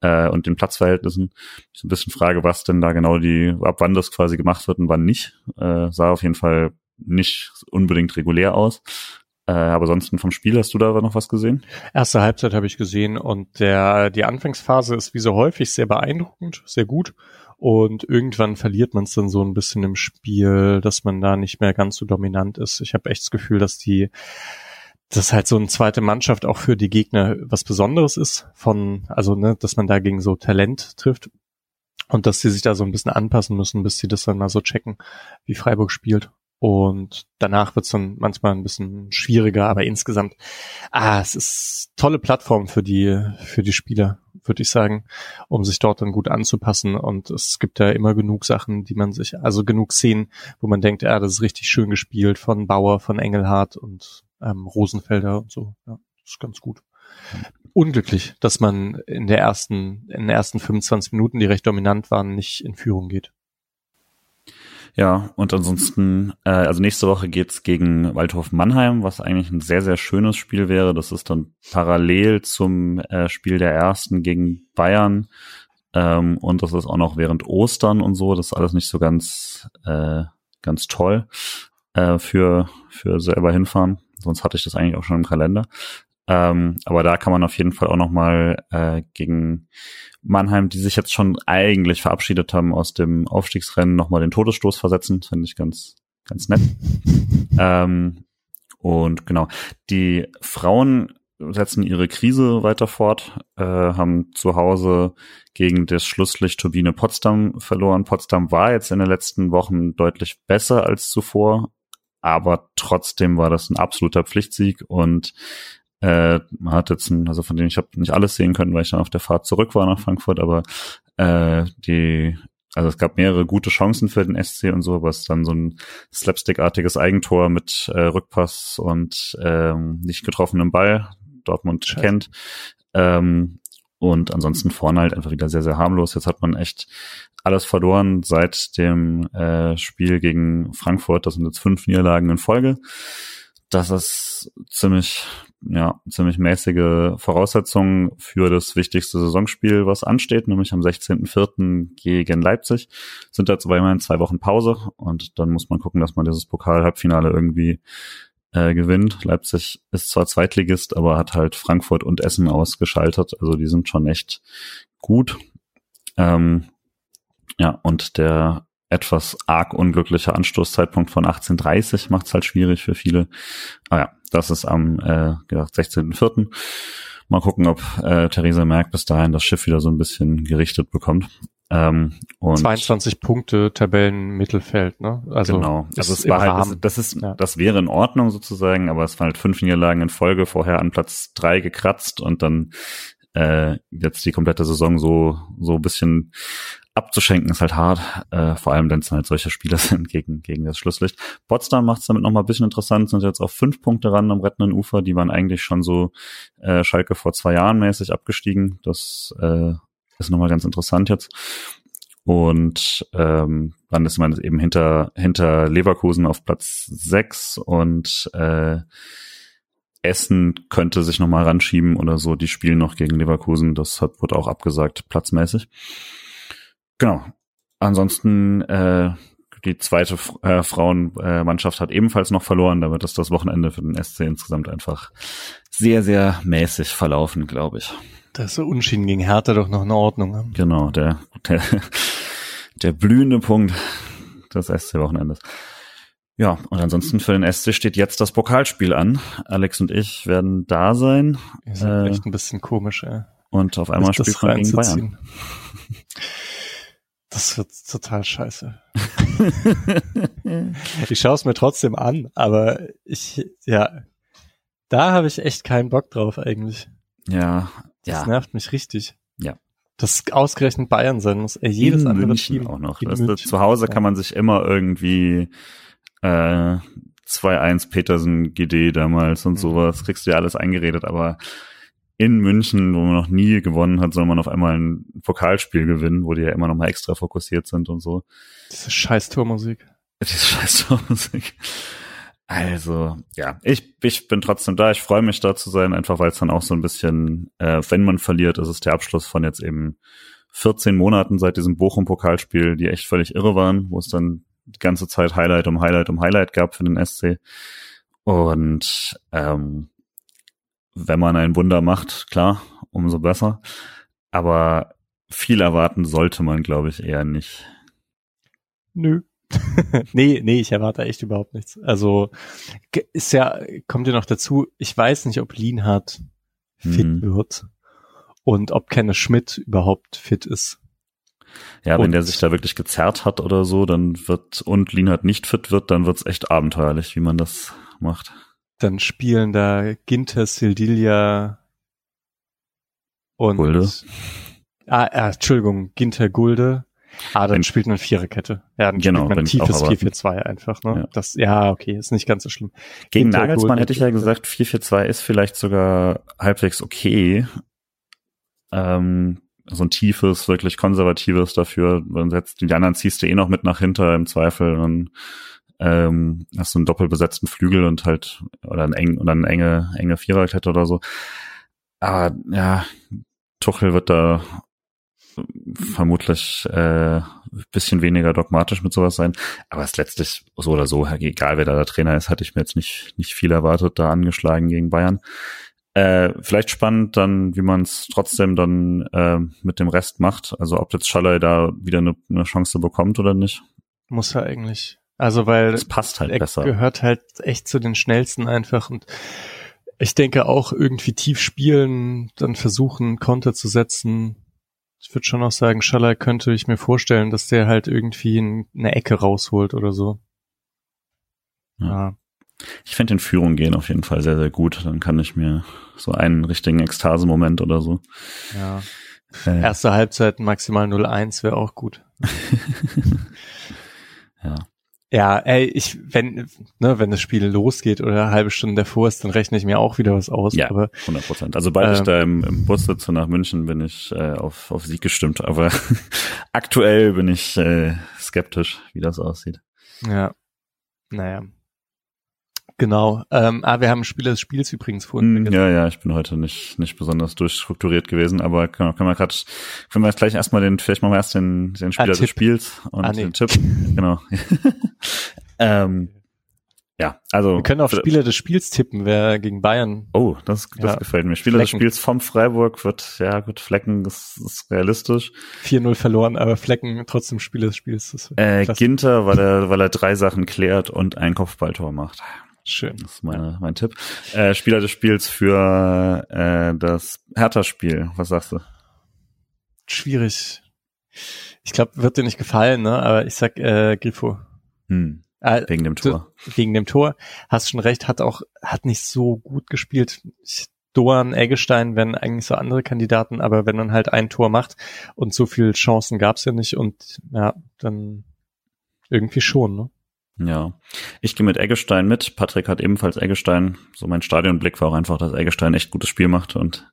äh, und den Platzverhältnissen. Ich ein bisschen frage, was denn da genau die, ab wann das quasi gemacht wird und wann nicht. Äh, sah auf jeden Fall nicht unbedingt regulär aus. Äh, aber sonst vom Spiel hast du da noch was gesehen? Erste Halbzeit habe ich gesehen und der die Anfangsphase ist wie so häufig sehr beeindruckend, sehr gut. Und irgendwann verliert man es dann so ein bisschen im Spiel, dass man da nicht mehr ganz so dominant ist. Ich habe echt das Gefühl, dass die dass halt so eine zweite Mannschaft auch für die Gegner was Besonderes ist, von, also ne, dass man da gegen so Talent trifft und dass sie sich da so ein bisschen anpassen müssen, bis sie das dann mal so checken, wie Freiburg spielt. Und danach wird's dann manchmal ein bisschen schwieriger, aber insgesamt, ah, es ist tolle Plattform für die, für die Spieler, würde ich sagen, um sich dort dann gut anzupassen. Und es gibt ja immer genug Sachen, die man sich, also genug Szenen, wo man denkt, ja, das ist richtig schön gespielt von Bauer, von Engelhardt und ähm, Rosenfelder und so. Ja, ist ganz gut. Unglücklich, dass man in der ersten, in den ersten 25 Minuten, die recht dominant waren, nicht in Führung geht. Ja, und ansonsten, äh, also nächste Woche geht's gegen Waldhof Mannheim, was eigentlich ein sehr, sehr schönes Spiel wäre. Das ist dann parallel zum äh, Spiel der ersten gegen Bayern. Ähm, und das ist auch noch während Ostern und so. Das ist alles nicht so ganz, äh, ganz toll äh, für, für selber hinfahren. Sonst hatte ich das eigentlich auch schon im Kalender. Ähm, aber da kann man auf jeden Fall auch nochmal äh, gegen Mannheim, die sich jetzt schon eigentlich verabschiedet haben aus dem Aufstiegsrennen, nochmal den Todesstoß versetzen. Finde ich ganz, ganz nett. ähm, und genau, die Frauen setzen ihre Krise weiter fort, äh, haben zu Hause gegen das Schlusslicht Turbine Potsdam verloren. Potsdam war jetzt in den letzten Wochen deutlich besser als zuvor, aber trotzdem war das ein absoluter Pflichtsieg und äh, man hat jetzt, ein, also von denen ich habe nicht alles sehen können, weil ich dann auf der Fahrt zurück war nach Frankfurt, aber äh, die, also es gab mehrere gute Chancen für den SC und so, was dann so ein Slapstick-artiges Eigentor mit äh, Rückpass und ähm, nicht getroffenem Ball Dortmund Scheiße. kennt. Ähm, und ansonsten vorne halt einfach wieder sehr, sehr harmlos. Jetzt hat man echt alles verloren seit dem äh, Spiel gegen Frankfurt. Das sind jetzt fünf Niederlagen in Folge. Das ist ziemlich, ja, ziemlich mäßige Voraussetzungen für das wichtigste Saisonspiel, was ansteht, nämlich am 16.04. gegen Leipzig. Sind da zwar immerhin zwei Wochen Pause und dann muss man gucken, dass man dieses Pokal-Halbfinale irgendwie äh, gewinnt. Leipzig ist zwar Zweitligist, aber hat halt Frankfurt und Essen ausgeschaltet. Also die sind schon echt gut. Ähm, ja, und der etwas arg unglückliche Anstoßzeitpunkt von 18.30 macht es halt schwierig für viele. Ah ja, das ist am äh, 16.04. Mal gucken, ob äh, Theresa Merck bis dahin das Schiff wieder so ein bisschen gerichtet bekommt. Ähm, und 22 Punkte Tabellenmittelfeld, ne? Also genau. Also es war halt, das, das ist, ja. das wäre in Ordnung sozusagen, aber es waren halt fünf Niederlagen in Folge, vorher an Platz drei gekratzt und dann äh, jetzt die komplette Saison so so ein bisschen abzuschenken ist halt hart, äh, vor allem wenn es halt solche Spieler sind gegen gegen das Schlusslicht. Potsdam macht es damit noch mal ein bisschen interessant, sind jetzt auf fünf Punkte ran am rettenden Ufer, die waren eigentlich schon so äh, Schalke vor zwei Jahren mäßig abgestiegen. Das äh, ist nochmal ganz interessant jetzt. Und ähm, dann ist man eben hinter, hinter Leverkusen auf Platz sechs und äh, Essen könnte sich nochmal ranschieben oder so. Die spielen noch gegen Leverkusen. Das hat, wurde auch abgesagt, platzmäßig. Genau. Ansonsten äh, die zweite äh, Frauenmannschaft hat ebenfalls noch verloren. Damit ist das Wochenende für den SC insgesamt einfach sehr, sehr mäßig verlaufen, glaube ich. Das ist so Unschieden gegen Hertha doch noch in Ordnung. Genau, der, der, der blühende Punkt des SC-Wochenendes. Ja, und ansonsten für den SC steht jetzt das Pokalspiel an. Alex und ich werden da sein. Ist äh, echt ein bisschen komisch, ey. Und auf einmal spielt man gegen Bayern. Das wird total scheiße. ich schaue es mir trotzdem an, aber ich, ja, da habe ich echt keinen Bock drauf eigentlich. Ja, das ja. nervt mich richtig. Ja. Das ausgerechnet Bayern sein muss. Ey, jedes in andere München Team auch noch. Das, zu Hause ja. kann man sich immer irgendwie äh, 2-1 Petersen GD damals und mhm. sowas, kriegst du ja alles eingeredet, aber in München, wo man noch nie gewonnen hat, soll man auf einmal ein Pokalspiel gewinnen, wo die ja immer noch mal extra fokussiert sind und so. Diese scheiß Tormusik. Diese scheiß Tormusik. Also, ja, ich, ich bin trotzdem da. Ich freue mich da zu sein, einfach weil es dann auch so ein bisschen, äh, wenn man verliert, ist es der Abschluss von jetzt eben 14 Monaten seit diesem Bochum-Pokalspiel, die echt völlig irre waren, wo es dann die ganze Zeit Highlight um Highlight um Highlight gab für den SC. Und ähm, wenn man ein Wunder macht, klar, umso besser. Aber viel erwarten sollte man, glaube ich, eher nicht. Nö. nee, nee, ich erwarte echt überhaupt nichts. Also ist ja, kommt ja noch dazu, ich weiß nicht, ob Lienhardt fit hm. wird und ob Kenne Schmidt überhaupt fit ist. Ja, und wenn der sich da wirklich gezerrt hat oder so, dann wird und Lienhardt nicht fit wird, dann wird's echt abenteuerlich, wie man das macht. Dann spielen da Ginter, Sildilia und Gulde. Ah, ah, Entschuldigung, Ginter Gulde Ah, dann wenn, spielt man Viererkette. Ja, dann genau, spielt man ein tiefes 4-4-2 einfach. Ne? Ja. Das, ja, okay, ist nicht ganz so schlimm. Gegen Hinter Nagelsmann hätte ich ja gesagt, 4-4-2 ist vielleicht sogar halbwegs okay. Ähm, so ein tiefes, wirklich konservatives dafür. Wenn jetzt die anderen ziehst du eh noch mit nach hinter im Zweifel und ähm, hast du einen doppelbesetzten Flügel und halt oder ein eng oder eine enge enge Viererkette oder so. Aber ja, Tuchel wird da vermutlich äh, bisschen weniger dogmatisch mit sowas sein. Aber es ist letztlich so oder so, egal wer da der Trainer ist, hatte ich mir jetzt nicht, nicht viel erwartet, da angeschlagen gegen Bayern. Äh, vielleicht spannend dann, wie man es trotzdem dann äh, mit dem Rest macht. Also ob jetzt Schaller da wieder eine, eine Chance bekommt oder nicht. Muss er eigentlich. Also weil es passt halt er besser. gehört halt echt zu den schnellsten einfach und ich denke auch irgendwie tief spielen, dann versuchen Konter zu setzen, ich würde schon auch sagen, Schaller könnte ich mir vorstellen, dass der halt irgendwie in eine Ecke rausholt oder so. Ja. ja. Ich finde den Führung gehen auf jeden Fall sehr, sehr gut. Dann kann ich mir so einen richtigen Ekstase-Moment oder so. Ja. Äh. Erste Halbzeit maximal 0-1 wäre auch gut. ja. Ja, ey, ich, wenn, ne, wenn das Spiel losgeht oder eine halbe Stunde davor ist, dann rechne ich mir auch wieder was aus. Ja, aber 100 Prozent. Also sobald ähm, ich da im, im Bus sitze nach München, bin ich äh, auf, auf Sieg gestimmt. Aber aktuell bin ich äh, skeptisch, wie das aussieht. Ja, naja. Genau. Ähm, ah, wir haben Spieler des Spiels übrigens vorhin. Mm, ja, ja, ich bin heute nicht nicht besonders durchstrukturiert gewesen, aber können, können wir gerade, können wir jetzt gleich erstmal den, vielleicht machen wir erst den, den Spieler ah, des Spiels und ah, nee. den Tipp. genau. ähm, ja, also. Wir können auf Spieler des Spiels tippen, wer gegen Bayern. Oh, das, das ja, gefällt mir. Spieler Flecken. des Spiels vom Freiburg wird, ja gut, Flecken, das ist realistisch. 4-0 verloren, aber Flecken trotzdem Spieler des Spiels. Äh, Ginter, weil er, weil er drei Sachen klärt und ein Kopfballtor macht. Schön. Das ist meine, mein Tipp. Äh, Spieler des Spiels für äh, das Hertha-Spiel. Was sagst du? Schwierig. Ich glaube, wird dir nicht gefallen, ne? Aber ich sag äh, Grifo. Hm. Äh, wegen dem Tor. Wegen dem Tor. Hast schon recht, hat auch, hat nicht so gut gespielt. Doan, Eggestein wären eigentlich so andere Kandidaten, aber wenn man halt ein Tor macht und so viele Chancen gab's ja nicht und ja, dann irgendwie schon, ne? Ja, ich gehe mit Eggestein mit. Patrick hat ebenfalls Eggestein. So mein Stadionblick war auch einfach, dass Eggestein echt gutes Spiel macht. Und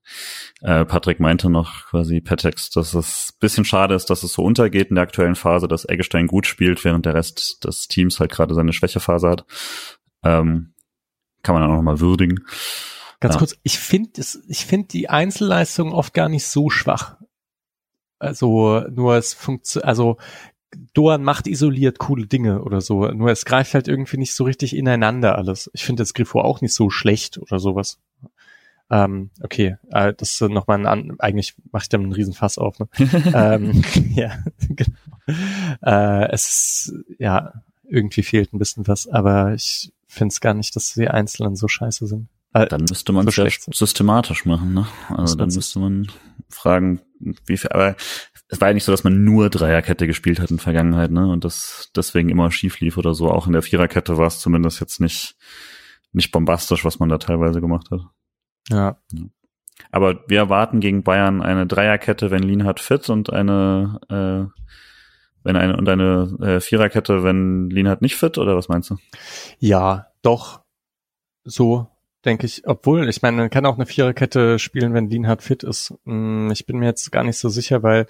äh, Patrick meinte noch quasi per Text, dass es bisschen schade ist, dass es so untergeht in der aktuellen Phase, dass Eggestein gut spielt, während der Rest des Teams halt gerade seine Schwächephase hat. Ähm, kann man auch nochmal würdigen. Ganz ja. kurz, ich finde ich finde die Einzelleistung oft gar nicht so schwach. Also nur es funktioniert, also Doan macht isoliert coole Dinge oder so. Nur es greift halt irgendwie nicht so richtig ineinander alles. Ich finde das Griffo auch nicht so schlecht oder sowas. Ähm, okay, äh, das ist nochmal ein, eigentlich mache ich da einen Riesenfass auf. Ne? ähm, ja, genau. Äh, es ja, irgendwie fehlt ein bisschen was, aber ich finde es gar nicht, dass die Einzelnen so scheiße sind. Äh, dann müsste man es so ja systematisch machen, ne? Also dann müsste man fragen, wie viel, aber es war ja nicht so, dass man nur Dreierkette gespielt hat in der Vergangenheit, ne? Und das deswegen immer schief lief oder so. Auch in der Viererkette war es zumindest jetzt nicht, nicht bombastisch, was man da teilweise gemacht hat. Ja. ja. Aber wir erwarten gegen Bayern eine Dreierkette, wenn Lienhardt fit und eine, äh, wenn eine und eine äh, Viererkette, wenn Lienhardt nicht fit, oder was meinst du? Ja, doch. So denke ich. Obwohl, ich meine, man kann auch eine Viererkette spielen, wenn Lienhardt fit ist. Hm, ich bin mir jetzt gar nicht so sicher, weil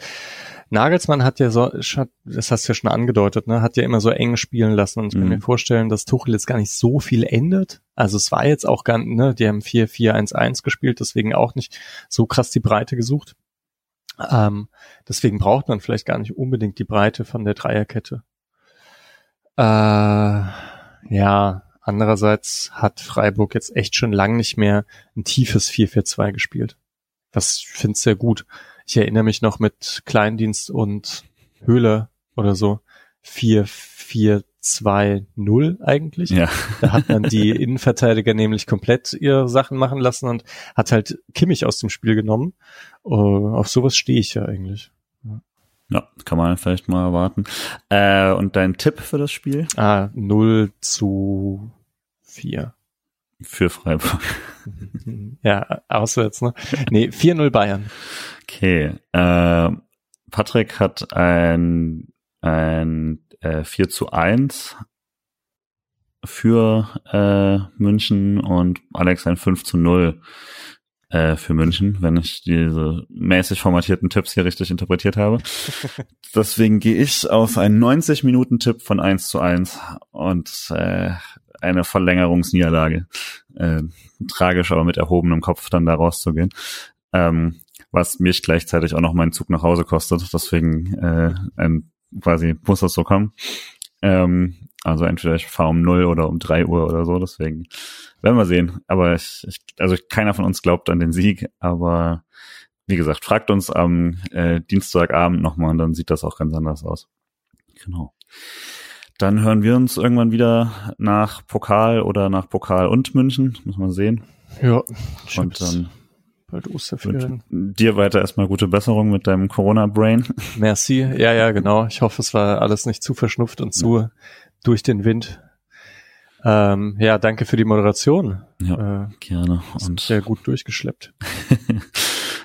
Nagelsmann hat ja so, das hast du ja schon angedeutet, ne, hat ja immer so eng spielen lassen und ich kann mhm. mir vorstellen, dass Tuchel jetzt gar nicht so viel ändert. Also es war jetzt auch gar, ne, die haben 4-4-1-1 gespielt, deswegen auch nicht so krass die Breite gesucht. Ähm, deswegen braucht man vielleicht gar nicht unbedingt die Breite von der Dreierkette. Äh, ja, Andererseits hat Freiburg jetzt echt schon lang nicht mehr ein tiefes 4-4-2 gespielt. Das finde ich sehr gut. Ich erinnere mich noch mit Kleindienst und Höhle oder so 4-4-2-0 eigentlich. Ja. Da hat man die Innenverteidiger nämlich komplett ihre Sachen machen lassen und hat halt Kimmich aus dem Spiel genommen. Uh, auf sowas stehe ich ja eigentlich. Ja, kann man vielleicht mal erwarten. Äh, und dein Tipp für das Spiel? Ah, 0 zu 4. Für Freiburg. ja, auswärts, ne? Nee, 4-0 Bayern. Okay. Äh, Patrick hat ein, ein äh, 4 zu 1 für äh, München und Alex ein 5 zu 0 äh, für München, wenn ich diese mäßig formatierten Tipps hier richtig interpretiert habe. Deswegen gehe ich auf einen 90-Minuten-Tipp von 1 zu 1 und äh, eine Verlängerungsniederlage. Äh, tragisch, aber mit erhobenem Kopf dann da rauszugehen. Ähm, was mich gleichzeitig auch noch meinen Zug nach Hause kostet. Deswegen äh, ein, quasi muss das so kommen. Ähm, also entweder ich fahre um null oder um drei Uhr oder so, deswegen werden wir sehen. Aber ich, ich, also keiner von uns glaubt an den Sieg, aber wie gesagt, fragt uns am äh, Dienstagabend nochmal und dann sieht das auch ganz anders aus. Genau. Dann hören wir uns irgendwann wieder nach Pokal oder nach Pokal und München. Muss man sehen. Ja. Und dann bald Osterferien. Dir weiter erstmal gute Besserung mit deinem Corona-Brain. Merci. Ja, ja, genau. Ich hoffe, es war alles nicht zu verschnupft und zu ja. Durch den Wind. Ähm, ja, danke für die Moderation. Ja, äh, gerne. Und sehr gut durchgeschleppt.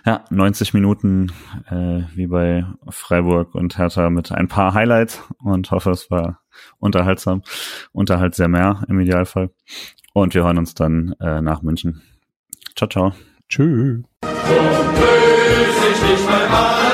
Ja, 90 Minuten äh, wie bei Freiburg und Hertha mit ein paar Highlights und hoffe, es war unterhaltsam. Unterhalt sehr mehr im Idealfall. Und wir hören uns dann äh, nach München. Ciao, ciao. Tschüss. So